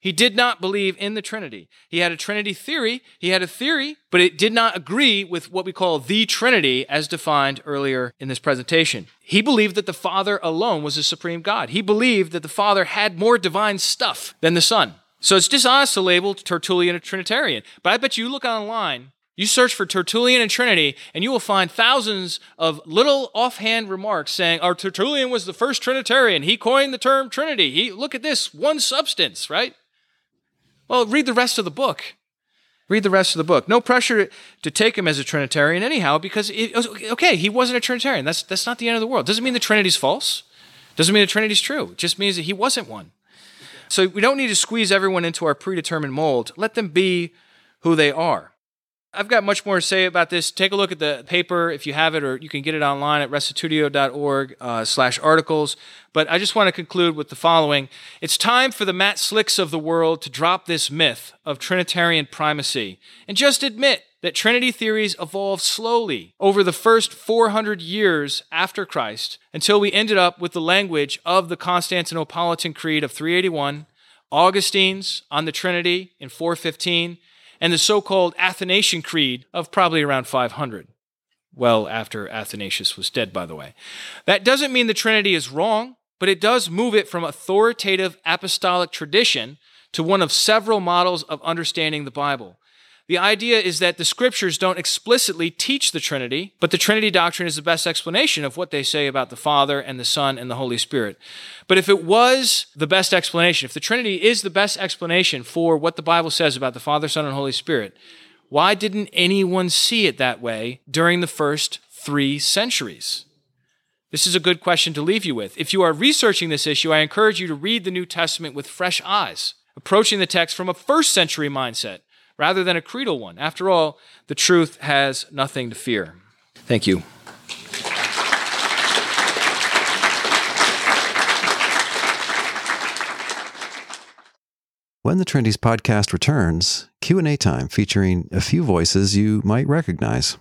He did not believe in the Trinity. He had a Trinity theory. He had a theory, but it did not agree with what we call the Trinity as defined earlier in this presentation. He believed that the Father alone was the supreme God. He believed that the Father had more divine stuff than the Son. So it's dishonest to label Tertullian a Trinitarian. But I bet you look online, you search for Tertullian and Trinity, and you will find thousands of little offhand remarks saying, Our Tertullian was the first Trinitarian. He coined the term Trinity. He look at this, one substance, right? Well, read the rest of the book. Read the rest of the book. No pressure to take him as a Trinitarian, anyhow, because it, okay, he wasn't a Trinitarian. That's that's not the end of the world. Doesn't mean the Trinity's false. Doesn't mean the Trinity's true. It just means that he wasn't one. So we don't need to squeeze everyone into our predetermined mold. Let them be who they are. I've got much more to say about this. Take a look at the paper if you have it, or you can get it online at restitutio.org uh, slash articles. But I just want to conclude with the following. It's time for the Matt Slicks of the world to drop this myth of Trinitarian primacy and just admit that Trinity theories evolved slowly over the first 400 years after Christ until we ended up with the language of the Constantinopolitan Creed of 381, Augustine's on the Trinity in 415, and the so called Athanasian Creed of probably around 500. Well, after Athanasius was dead, by the way. That doesn't mean the Trinity is wrong, but it does move it from authoritative apostolic tradition to one of several models of understanding the Bible. The idea is that the scriptures don't explicitly teach the Trinity, but the Trinity doctrine is the best explanation of what they say about the Father and the Son and the Holy Spirit. But if it was the best explanation, if the Trinity is the best explanation for what the Bible says about the Father, Son, and Holy Spirit, why didn't anyone see it that way during the first three centuries? This is a good question to leave you with. If you are researching this issue, I encourage you to read the New Testament with fresh eyes, approaching the text from a first century mindset rather than a creedal one. After all, the truth has nothing to fear. Thank you. When the Trinities podcast returns, Q&A time featuring a few voices you might recognize.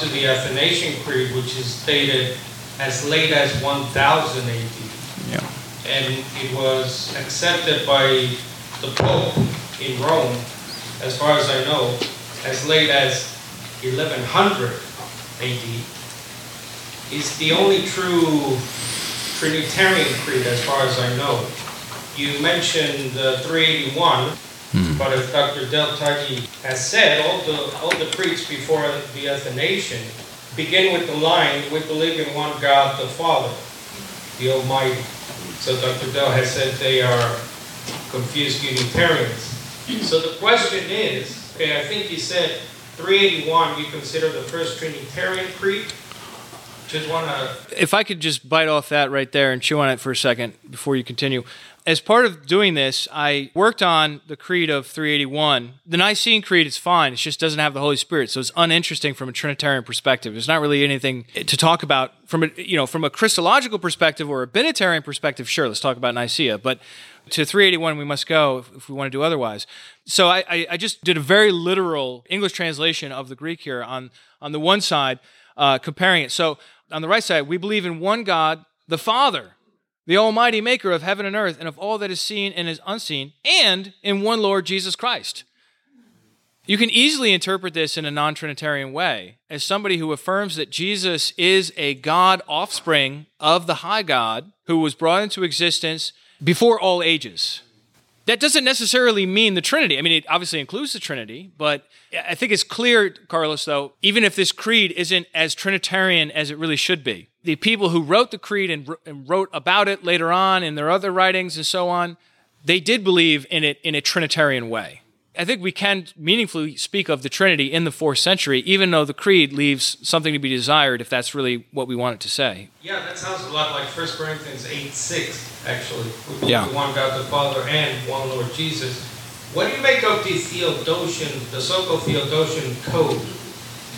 To the Athanasian Creed, which is dated as late as 1000 AD. Yeah. And it was accepted by the Pope in Rome, as far as I know, as late as 1100 AD. Is the only true Trinitarian creed, as far as I know. You mentioned uh, 381, Hmm. But as Dr. Dale Tuggy has said, all the, all the creeds before the Athanasian begin with the line, we believe in one God, the Father, the Almighty. So Dr. Dale has said they are confused Unitarians. So the question is, okay, I think he said 381 you consider the first Trinitarian creed. Just want to. If I could just bite off that right there and chew on it for a second before you continue as part of doing this, I worked on the Creed of 381. The Nicene Creed is fine, it just doesn't have the Holy Spirit, so it's uninteresting from a Trinitarian perspective. There's not really anything to talk about from a you know from a Christological perspective or a Binitarian perspective. Sure, let's talk about Nicaea, but to 381 we must go if, if we want to do otherwise. So I, I, just did a very literal English translation of the Greek here on on the one side, uh, comparing it. So on the right side, we believe in one God, the Father the Almighty Maker of heaven and earth, and of all that is seen and is unseen, and in one Lord Jesus Christ. You can easily interpret this in a non Trinitarian way as somebody who affirms that Jesus is a God offspring of the high God who was brought into existence before all ages. That doesn't necessarily mean the Trinity. I mean, it obviously includes the Trinity, but I think it's clear, Carlos, though, even if this creed isn't as Trinitarian as it really should be, the people who wrote the creed and, and wrote about it later on in their other writings and so on, they did believe in it in a Trinitarian way. I think we can meaningfully speak of the Trinity in the fourth century, even though the Creed leaves something to be desired if that's really what we want it to say. Yeah, that sounds a lot like 1 Corinthians 8 6, actually. We Yeah. one God the Father and one Lord Jesus. What do you make of the Theodosian, the so called Theodosian code,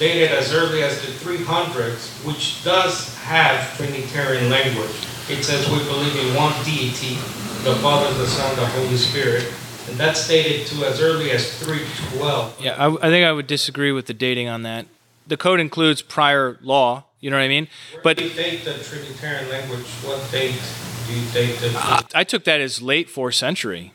dated as early as the 300s, which does have Trinitarian language? It says we believe in one deity, the Father, the Son, the Holy Spirit. And that's dated to as early as 312. Yeah, I, I think I would disagree with the dating on that. The code includes prior law, you know what I mean? Where But do you date the Trinitarian language? What date do you date the uh, I took that as late fourth century.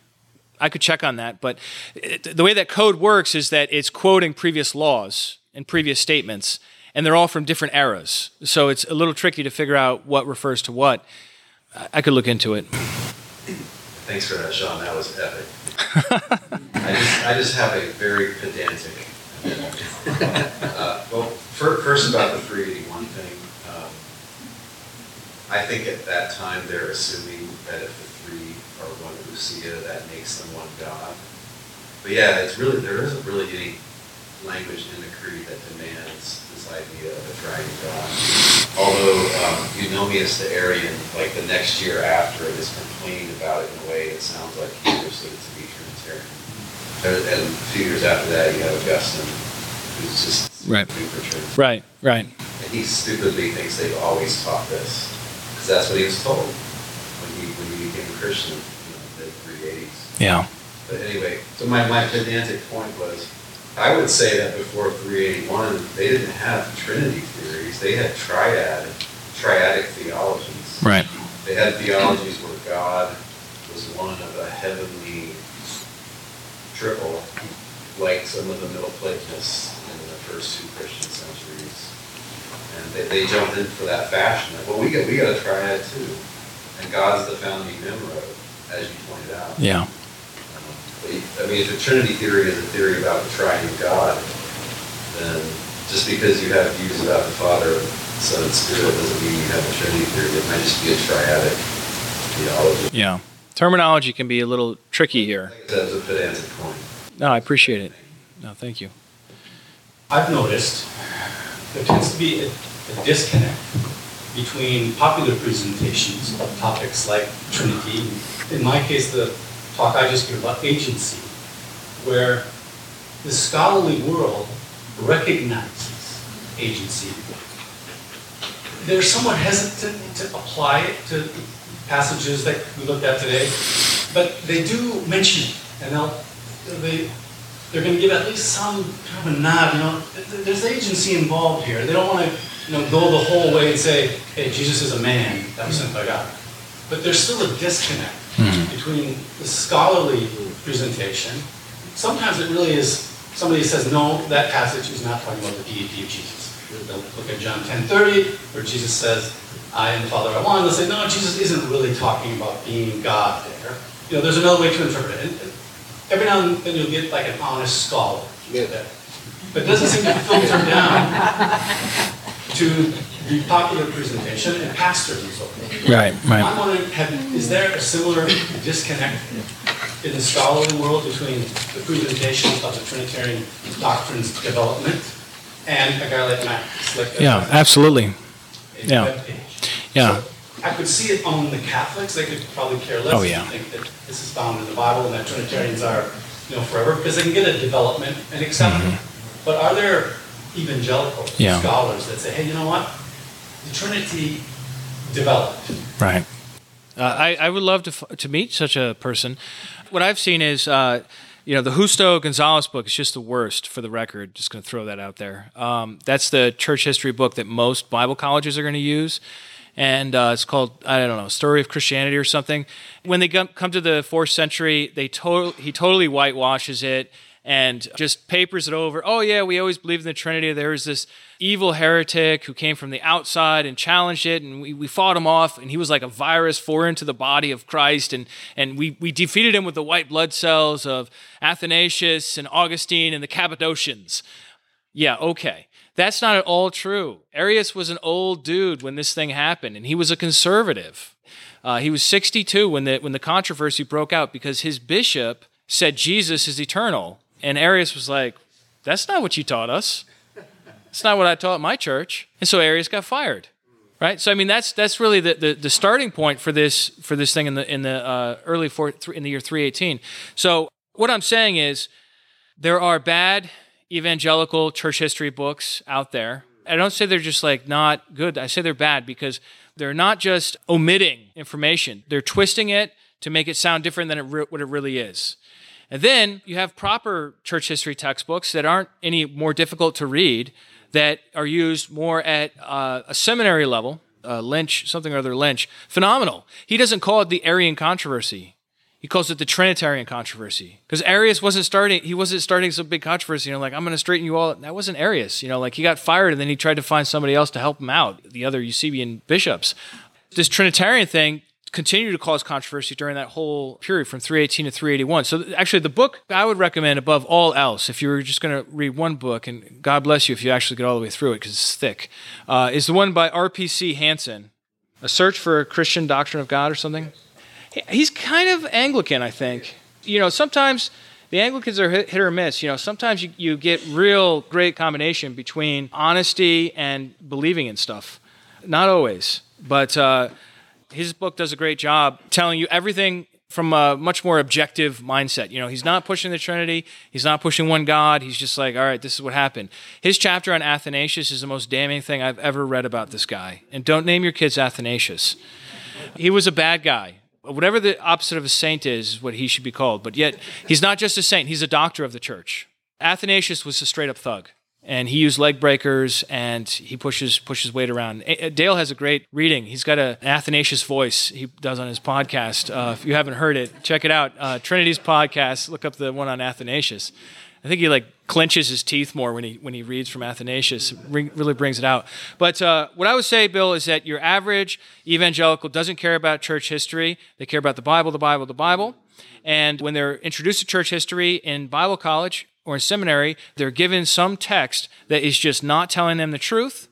I could check on that, but uh, it, the way that code works is that it's quoting previous laws and previous statements, and they're all from different eras. So it's a little tricky to figure out what refers to what. I, could look into it. Thanks for that, Sean. That was epic. I just, I just have a very pedantic. uh, well, fir- first about the 381 thing. Um, I think at that time they're assuming that if the three are one ousia, that makes them one God. But yeah, it's really there isn't really any language in the creed that demands this idea of a triune God. Although um, Eunomius the Arian, like the next year after it, is complaining about it in a way that sounds like he understood it to be Trinitarian. And, a few years after that, you have Augustine, who's just Right. Right, right. And he stupidly thinks they've always taught this, because that's what he was told when he when he became a Christian in the 380s. Yeah. But anyway, so my, my pedantic point was, I would say that before 381, they didn't have Trinity theories. They had triad, triadic theologies. Right. They had theologies where God was one of a heavenly triple, like some of the Middle Platonists in the first two Christian centuries. And they, they jumped in for that fashion. Of, well, we got we got a triad too, and God's the founding member, as you pointed out. Yeah. But, I mean, if the Trinity theory is a theory about the triune God, then just because you have views about the Father, Son, and Spirit doesn't mean you have a Trinity theory. It might just be a triadic theology. Yeah. Terminology can be a little tricky here. That's a pedantic point. No, I appreciate it. No, thank you. I've noticed there tends to be a, a disconnect between popular presentations of topics like Trinity, in my case, the talk I just gave about agency, where the scholarly world recognizes agency. They're somewhat hesitant to apply it to passages that we looked at today, but they do mention it, and they'll, they, they're going to give at least some kind of a nod, you know, th- th- there's agency involved here. They don't want to, you know, go the whole way and say, hey, Jesus is a man that was sent by God. But there's still a disconnect Mm-hmm. between the scholarly presentation. Sometimes it really is, somebody says, no, that passage is not talking about the deity of Jesus. They'll look at John 10:30, where Jesus says, I and the Father are one. They'll say, no, Jesus isn't really talking about being God there. You know, there's another way to interpret it. And- and every now and then you'll get like an honest scholar. that- But it doesn't seem to filter down to the popular presentation and pastors and so forth. Right, I'm wondering, have, is there a similar disconnect in the scholarly world between the presentation of the Trinitarian doctrine's development and a guy like Matt Slick? Yeah, absolutely. a yeah. Yeah. So I could see it on the Catholics, they could probably care less Oh, yeah. think that this is found in the Bible and that Trinitarians are, you know, forever, because they can get a development and accept it. But are there evangelical Mm-hmm. Yeah. scholars that say, hey, you know what? The Trinity developed. Right. Uh, I, I would love to, f- to meet such a person. What I've seen is, uh, you know, the Justo Gonzalez book is just the worst for the record. Just going to throw that out there. Um, that's the church history book that most Bible colleges are going to use. And uh, it's called, I don't know, Story of Christianity or something. When they come come to the fourth century, they to- he totally whitewashes it and just papers it over. Oh, yeah, we always believed in the Trinity. There was this evil heretic who came from the outside and challenged it, and we, we fought him off, and he was like a virus foreign to the body of Christ, and, and we, we defeated him with the white blood cells of Athanasius and Augustine and the Cappadocians. Yeah, okay. That's not at all true. Arius was an old dude when this thing happened, and he was a conservative. Uh, he was 62 when the when the controversy broke out because his bishop said Jesus is eternal, And Arius was like, That's not what you taught us. It's not what I taught my church. And so Arius got fired. Right? So I mean that's that's really the, the, the starting point for this for this thing in the in the uh, early four, in the year 318. So what I'm saying is there are bad evangelical church history books out there. I don't say they're just like not good. I say they're bad because they're not just omitting information. They're twisting it to make it sound different than it re- what it really is. And then you have proper church history textbooks that aren't any more difficult to read that are used more at uh, a seminary level. Uh, Lynch, something or other Lynch, phenomenal. He doesn't call it the Arian controversy. He calls it the Trinitarian controversy because Arius wasn't starting. He wasn't starting some big controversy. You know, like I'm going to straighten you all. That wasn't Arius. You know, like he got fired and then he tried to find somebody else to help him out. The other Eusebian bishops. This Trinitarian thing continued to cause controversy during that whole period from 318 to 381. So actually, the book I would recommend above all else, if you were just going to read one book, and God bless you if you actually get all the way through it because it's thick, uh, is the one by R.P.C. Hanson, A Search for a Christian Doctrine of God or something. He's kind of Anglican, I think. You know, sometimes the Anglicans are hit, hit or miss. You know, sometimes you, you get real great combination between honesty and believing in stuff. Not always, but uh, his book does a great job telling you everything from a much more objective mindset. You know, he's not pushing the Trinity, he's not pushing one God. He's just like, all right, this is what happened. His chapter on Athanasius is the most damning thing I've ever read about this guy. And don't name your kids Athanasius. He was a bad guy whatever the opposite of a saint is, is what he should be called. But yet, he's not just a saint, he's a doctor of the church. Athanasius was a straight up thug. And he used leg breakers and he pushes pushes weight around. Dale has a great reading. He's got an Athanasius voice he does on his podcast. Uh, if you haven't heard it, check it out. Uh, Trinities podcast. Look up the one on Athanasius. I think he like clenches his teeth more when he when he reads from Athanasius. really brings it out. But uh, what I would say, Bill, is that your average evangelical doesn't care about church history. They care about the Bible, the Bible, the Bible. And when they're introduced to church history in Bible college or in seminary, they're given some text that is just not telling them the truth,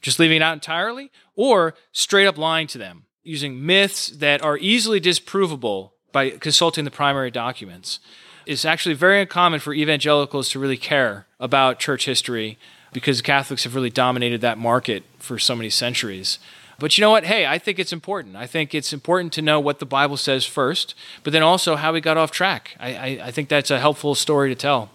just leaving it out entirely, or straight up lying to them using myths that are easily disprovable by consulting the primary documents. It's actually very uncommon for evangelicals to really care about church history because Catholics have really dominated that market for so many centuries. But you know what? Hey, I think it's important. I think it's important to know what the Bible says first, but then also how we got off track. I, I, I think that's a helpful story to tell.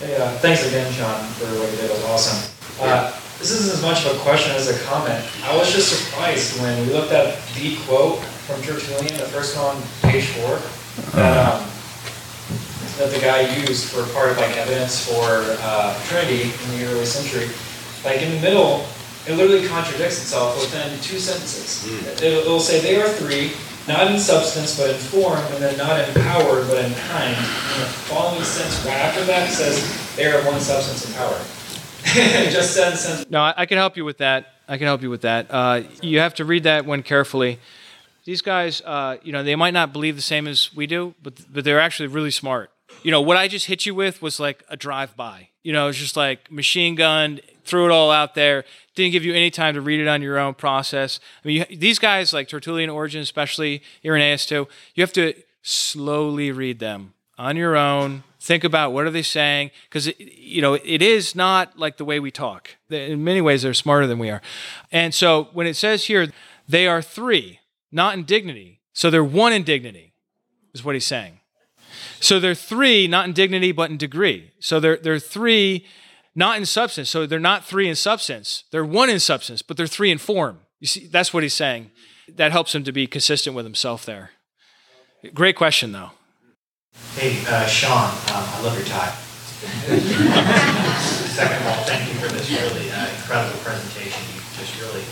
Hey, uh, thanks again, Sean, for what you did. It was awesome. Uh, this isn't as much of a question as a comment. I was just surprised when we looked at the quote from Tertullian, the first one on page four, that um, that the guy used for part of like evidence for uh, Trinity in the early century, like in the middle, it literally contradicts itself within two sentences. Mm. It, will say they are three, not in substance but in form, and then not in power but in kind. And the following sentence right after that says they are one substance and power. just says sense. No, I can help you with that. I can help you with that. Uh, you have to read that one carefully. These guys, uh, you know, they might not believe the same as we do, but but they're actually really smart you know, what I just hit you with was like a drive by. You know, it's just like machine gun, threw it all out there. Didn't give you any time to read it on your own process. I mean, you, these guys like Tertullian Origen, especially Irenaeus too, you have to slowly read them on your own. Think about what are they saying because you know it is not like the way we talk. In many ways, they're smarter than we are. And so when it says here, they are three, not in dignity. So they're one in dignity, is what he's saying. So they're three, not in dignity, but in degree. So they're, they're three, not in substance. So they're not three in substance. They're one in substance, but they're three in form. You see, that's what he's saying. That helps him to be consistent with himself there. Great question, though. Hey, uh, Sean, um, I love your tie. Second of all, thank you for this really uh, incredible presentation. You just really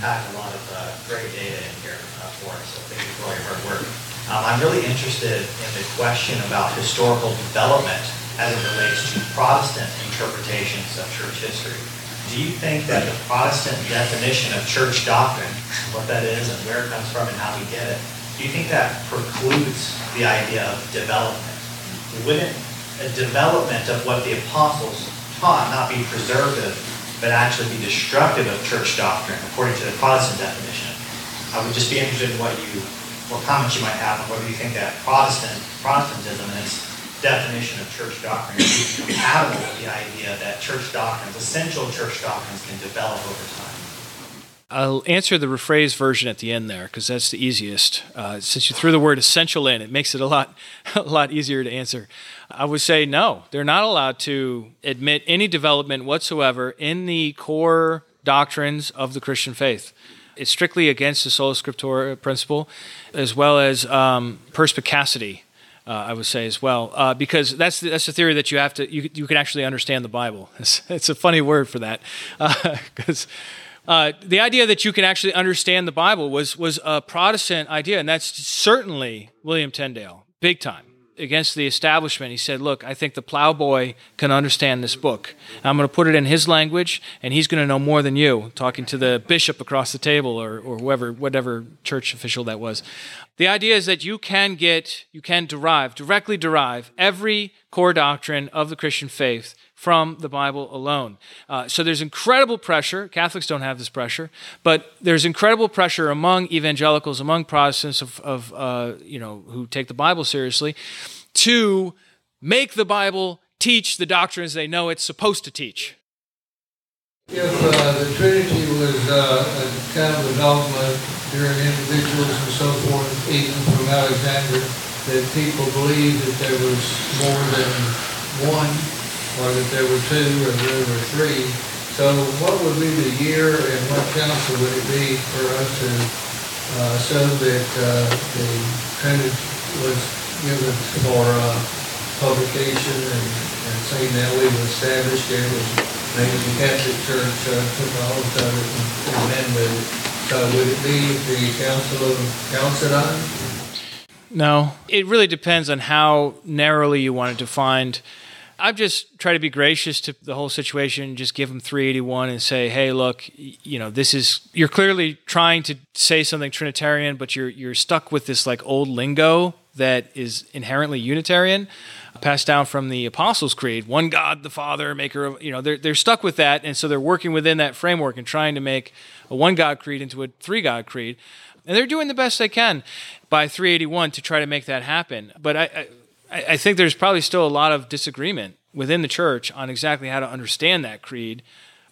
packed a lot of uh, great data in here uh, for us. So thank you for all your hard work. Um, I'm really interested in the question about historical development as it relates to Protestant interpretations of church history. Do you think that the Protestant definition of church doctrine, what that is and where it comes from and how we get it, do you think that precludes the idea of development? Wouldn't a development of what the apostles taught not be preservative, but actually be destructive of church doctrine, according to the Protestant definition? I would just be interested in what you what comments you might have on whether you think that Protestant Protestantism is definition of church doctrine is compatible with the idea that church doctrines, essential church doctrines, can develop over time. I'll answer the rephrase version at the end there because that's the easiest. Uh, since you threw the word essential in, it makes it a lot, a lot easier to answer. I would say no, they're not allowed to admit any development whatsoever in the core doctrines of the Christian faith. It's strictly against the sola scriptura principle, as well as um, perspicacity. Uh, I would say as well, uh, because that's the, that's the theory that you have to you, you can actually understand the Bible. It's, it's a funny word for that, because uh, uh, the idea that you can actually understand the Bible was was a Protestant idea, and that's certainly William Tyndale, big time against the establishment. He said, Look, I think the plowboy can understand this book. I'm going to put it in his language, and he's going to know more than you, talking to the bishop across the table or, or whoever, whatever church official that was. The idea is that you can get, you can derive, directly derive every core doctrine of the Christian faith from the Bible alone. Uh, so there's incredible pressure. Catholics don't have this pressure, but there's incredible pressure among evangelicals, among Protestants of, of uh, you know, who take the Bible seriously, to make the Bible teach the doctrines they know it's supposed to teach. If uh, the Trinity was uh, a kind of a dogma during individuals and so forth, even from Alexander, that people believed that there was more than one or that there were two or there were three. So what would be the year and what council would it be for us to uh, that uh, the Trinity was given for uh, publication and, and saying that we've established it was maybe the Catholic Church uh, took a hold of it and, and with it. So would it be the Council of Chalcedon? No, it really depends on how narrowly you want to define I've just tried to be gracious to the whole situation, just give them 381 and say, hey, look, you know, this is, you're clearly trying to say something Trinitarian, but you're, you're stuck with this like old lingo that is inherently Unitarian, passed down from the Apostles' Creed, one God, the Father, maker of, you know, they're, they're stuck with that. And so they're working within that framework and trying to make a one God creed into a three God creed. And they're doing the best they can by 381 to try to make that happen. But I, I I, think there's probably still a lot of disagreement within the church on exactly how to understand that creed.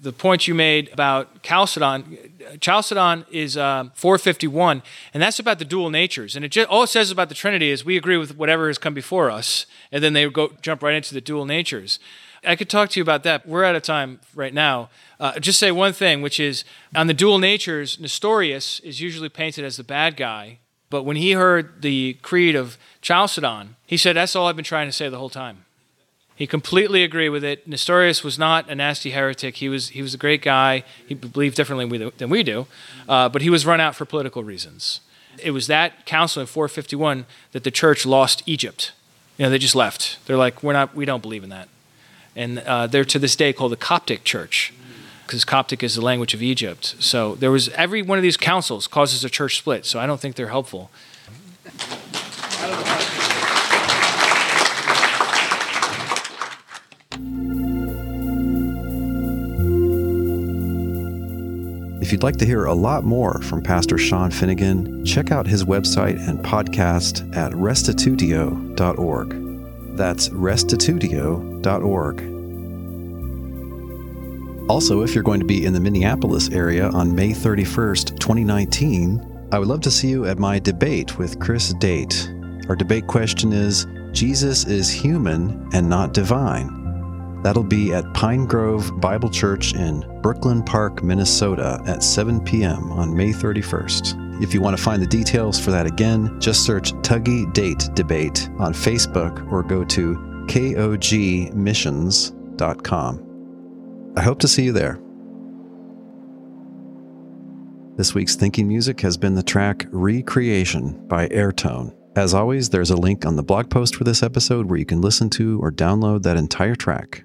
The point you made about Chalcedon, Chalcedon is uh, 451, and that's about the dual natures. And it just, all it says about the Trinity is we agree with whatever has come before us, and then they go jump right into the dual natures. I could talk to you about that. We're out of time right now. Uh, just say one thing, which is on the dual natures, Nestorius is usually painted as the bad guy, but when he heard the creed of Chalcedon, he said, That's all I've been trying to say the whole time. He completely agreed with it. Nestorius was not a nasty heretic. He was, he was a great guy. He believed differently than we do, uh, but he was run out for political reasons. It was that council in 451 that the church lost Egypt. You know, they just left. They're like, we're not, we don't believe in that. And uh, they're to this day called the Coptic Church because Coptic is the language of Egypt. So there was every one of these councils causes a church split. So I don't think they're helpful. If you'd like to hear a lot more from Pastor Sean Finnegan, check out his website and podcast at restitutio.org. That's restitutio.org. Also, if you're going to be in the Minneapolis area on May 31st, 2019, I would love to see you at my debate with Chris Date. Our debate question is Jesus is human and not divine. That'll be at Pine Grove Bible Church in Brooklyn Park, Minnesota at 7 p.m. on May 31st. If you want to find the details for that again, just search Tuggy Date Debate on Facebook or go to kogmissions.com. I hope to see you there. This week's thinking music has been the track Recreation by Airtone. As always, there's a link on the blog post for this episode where you can listen to or download that entire track.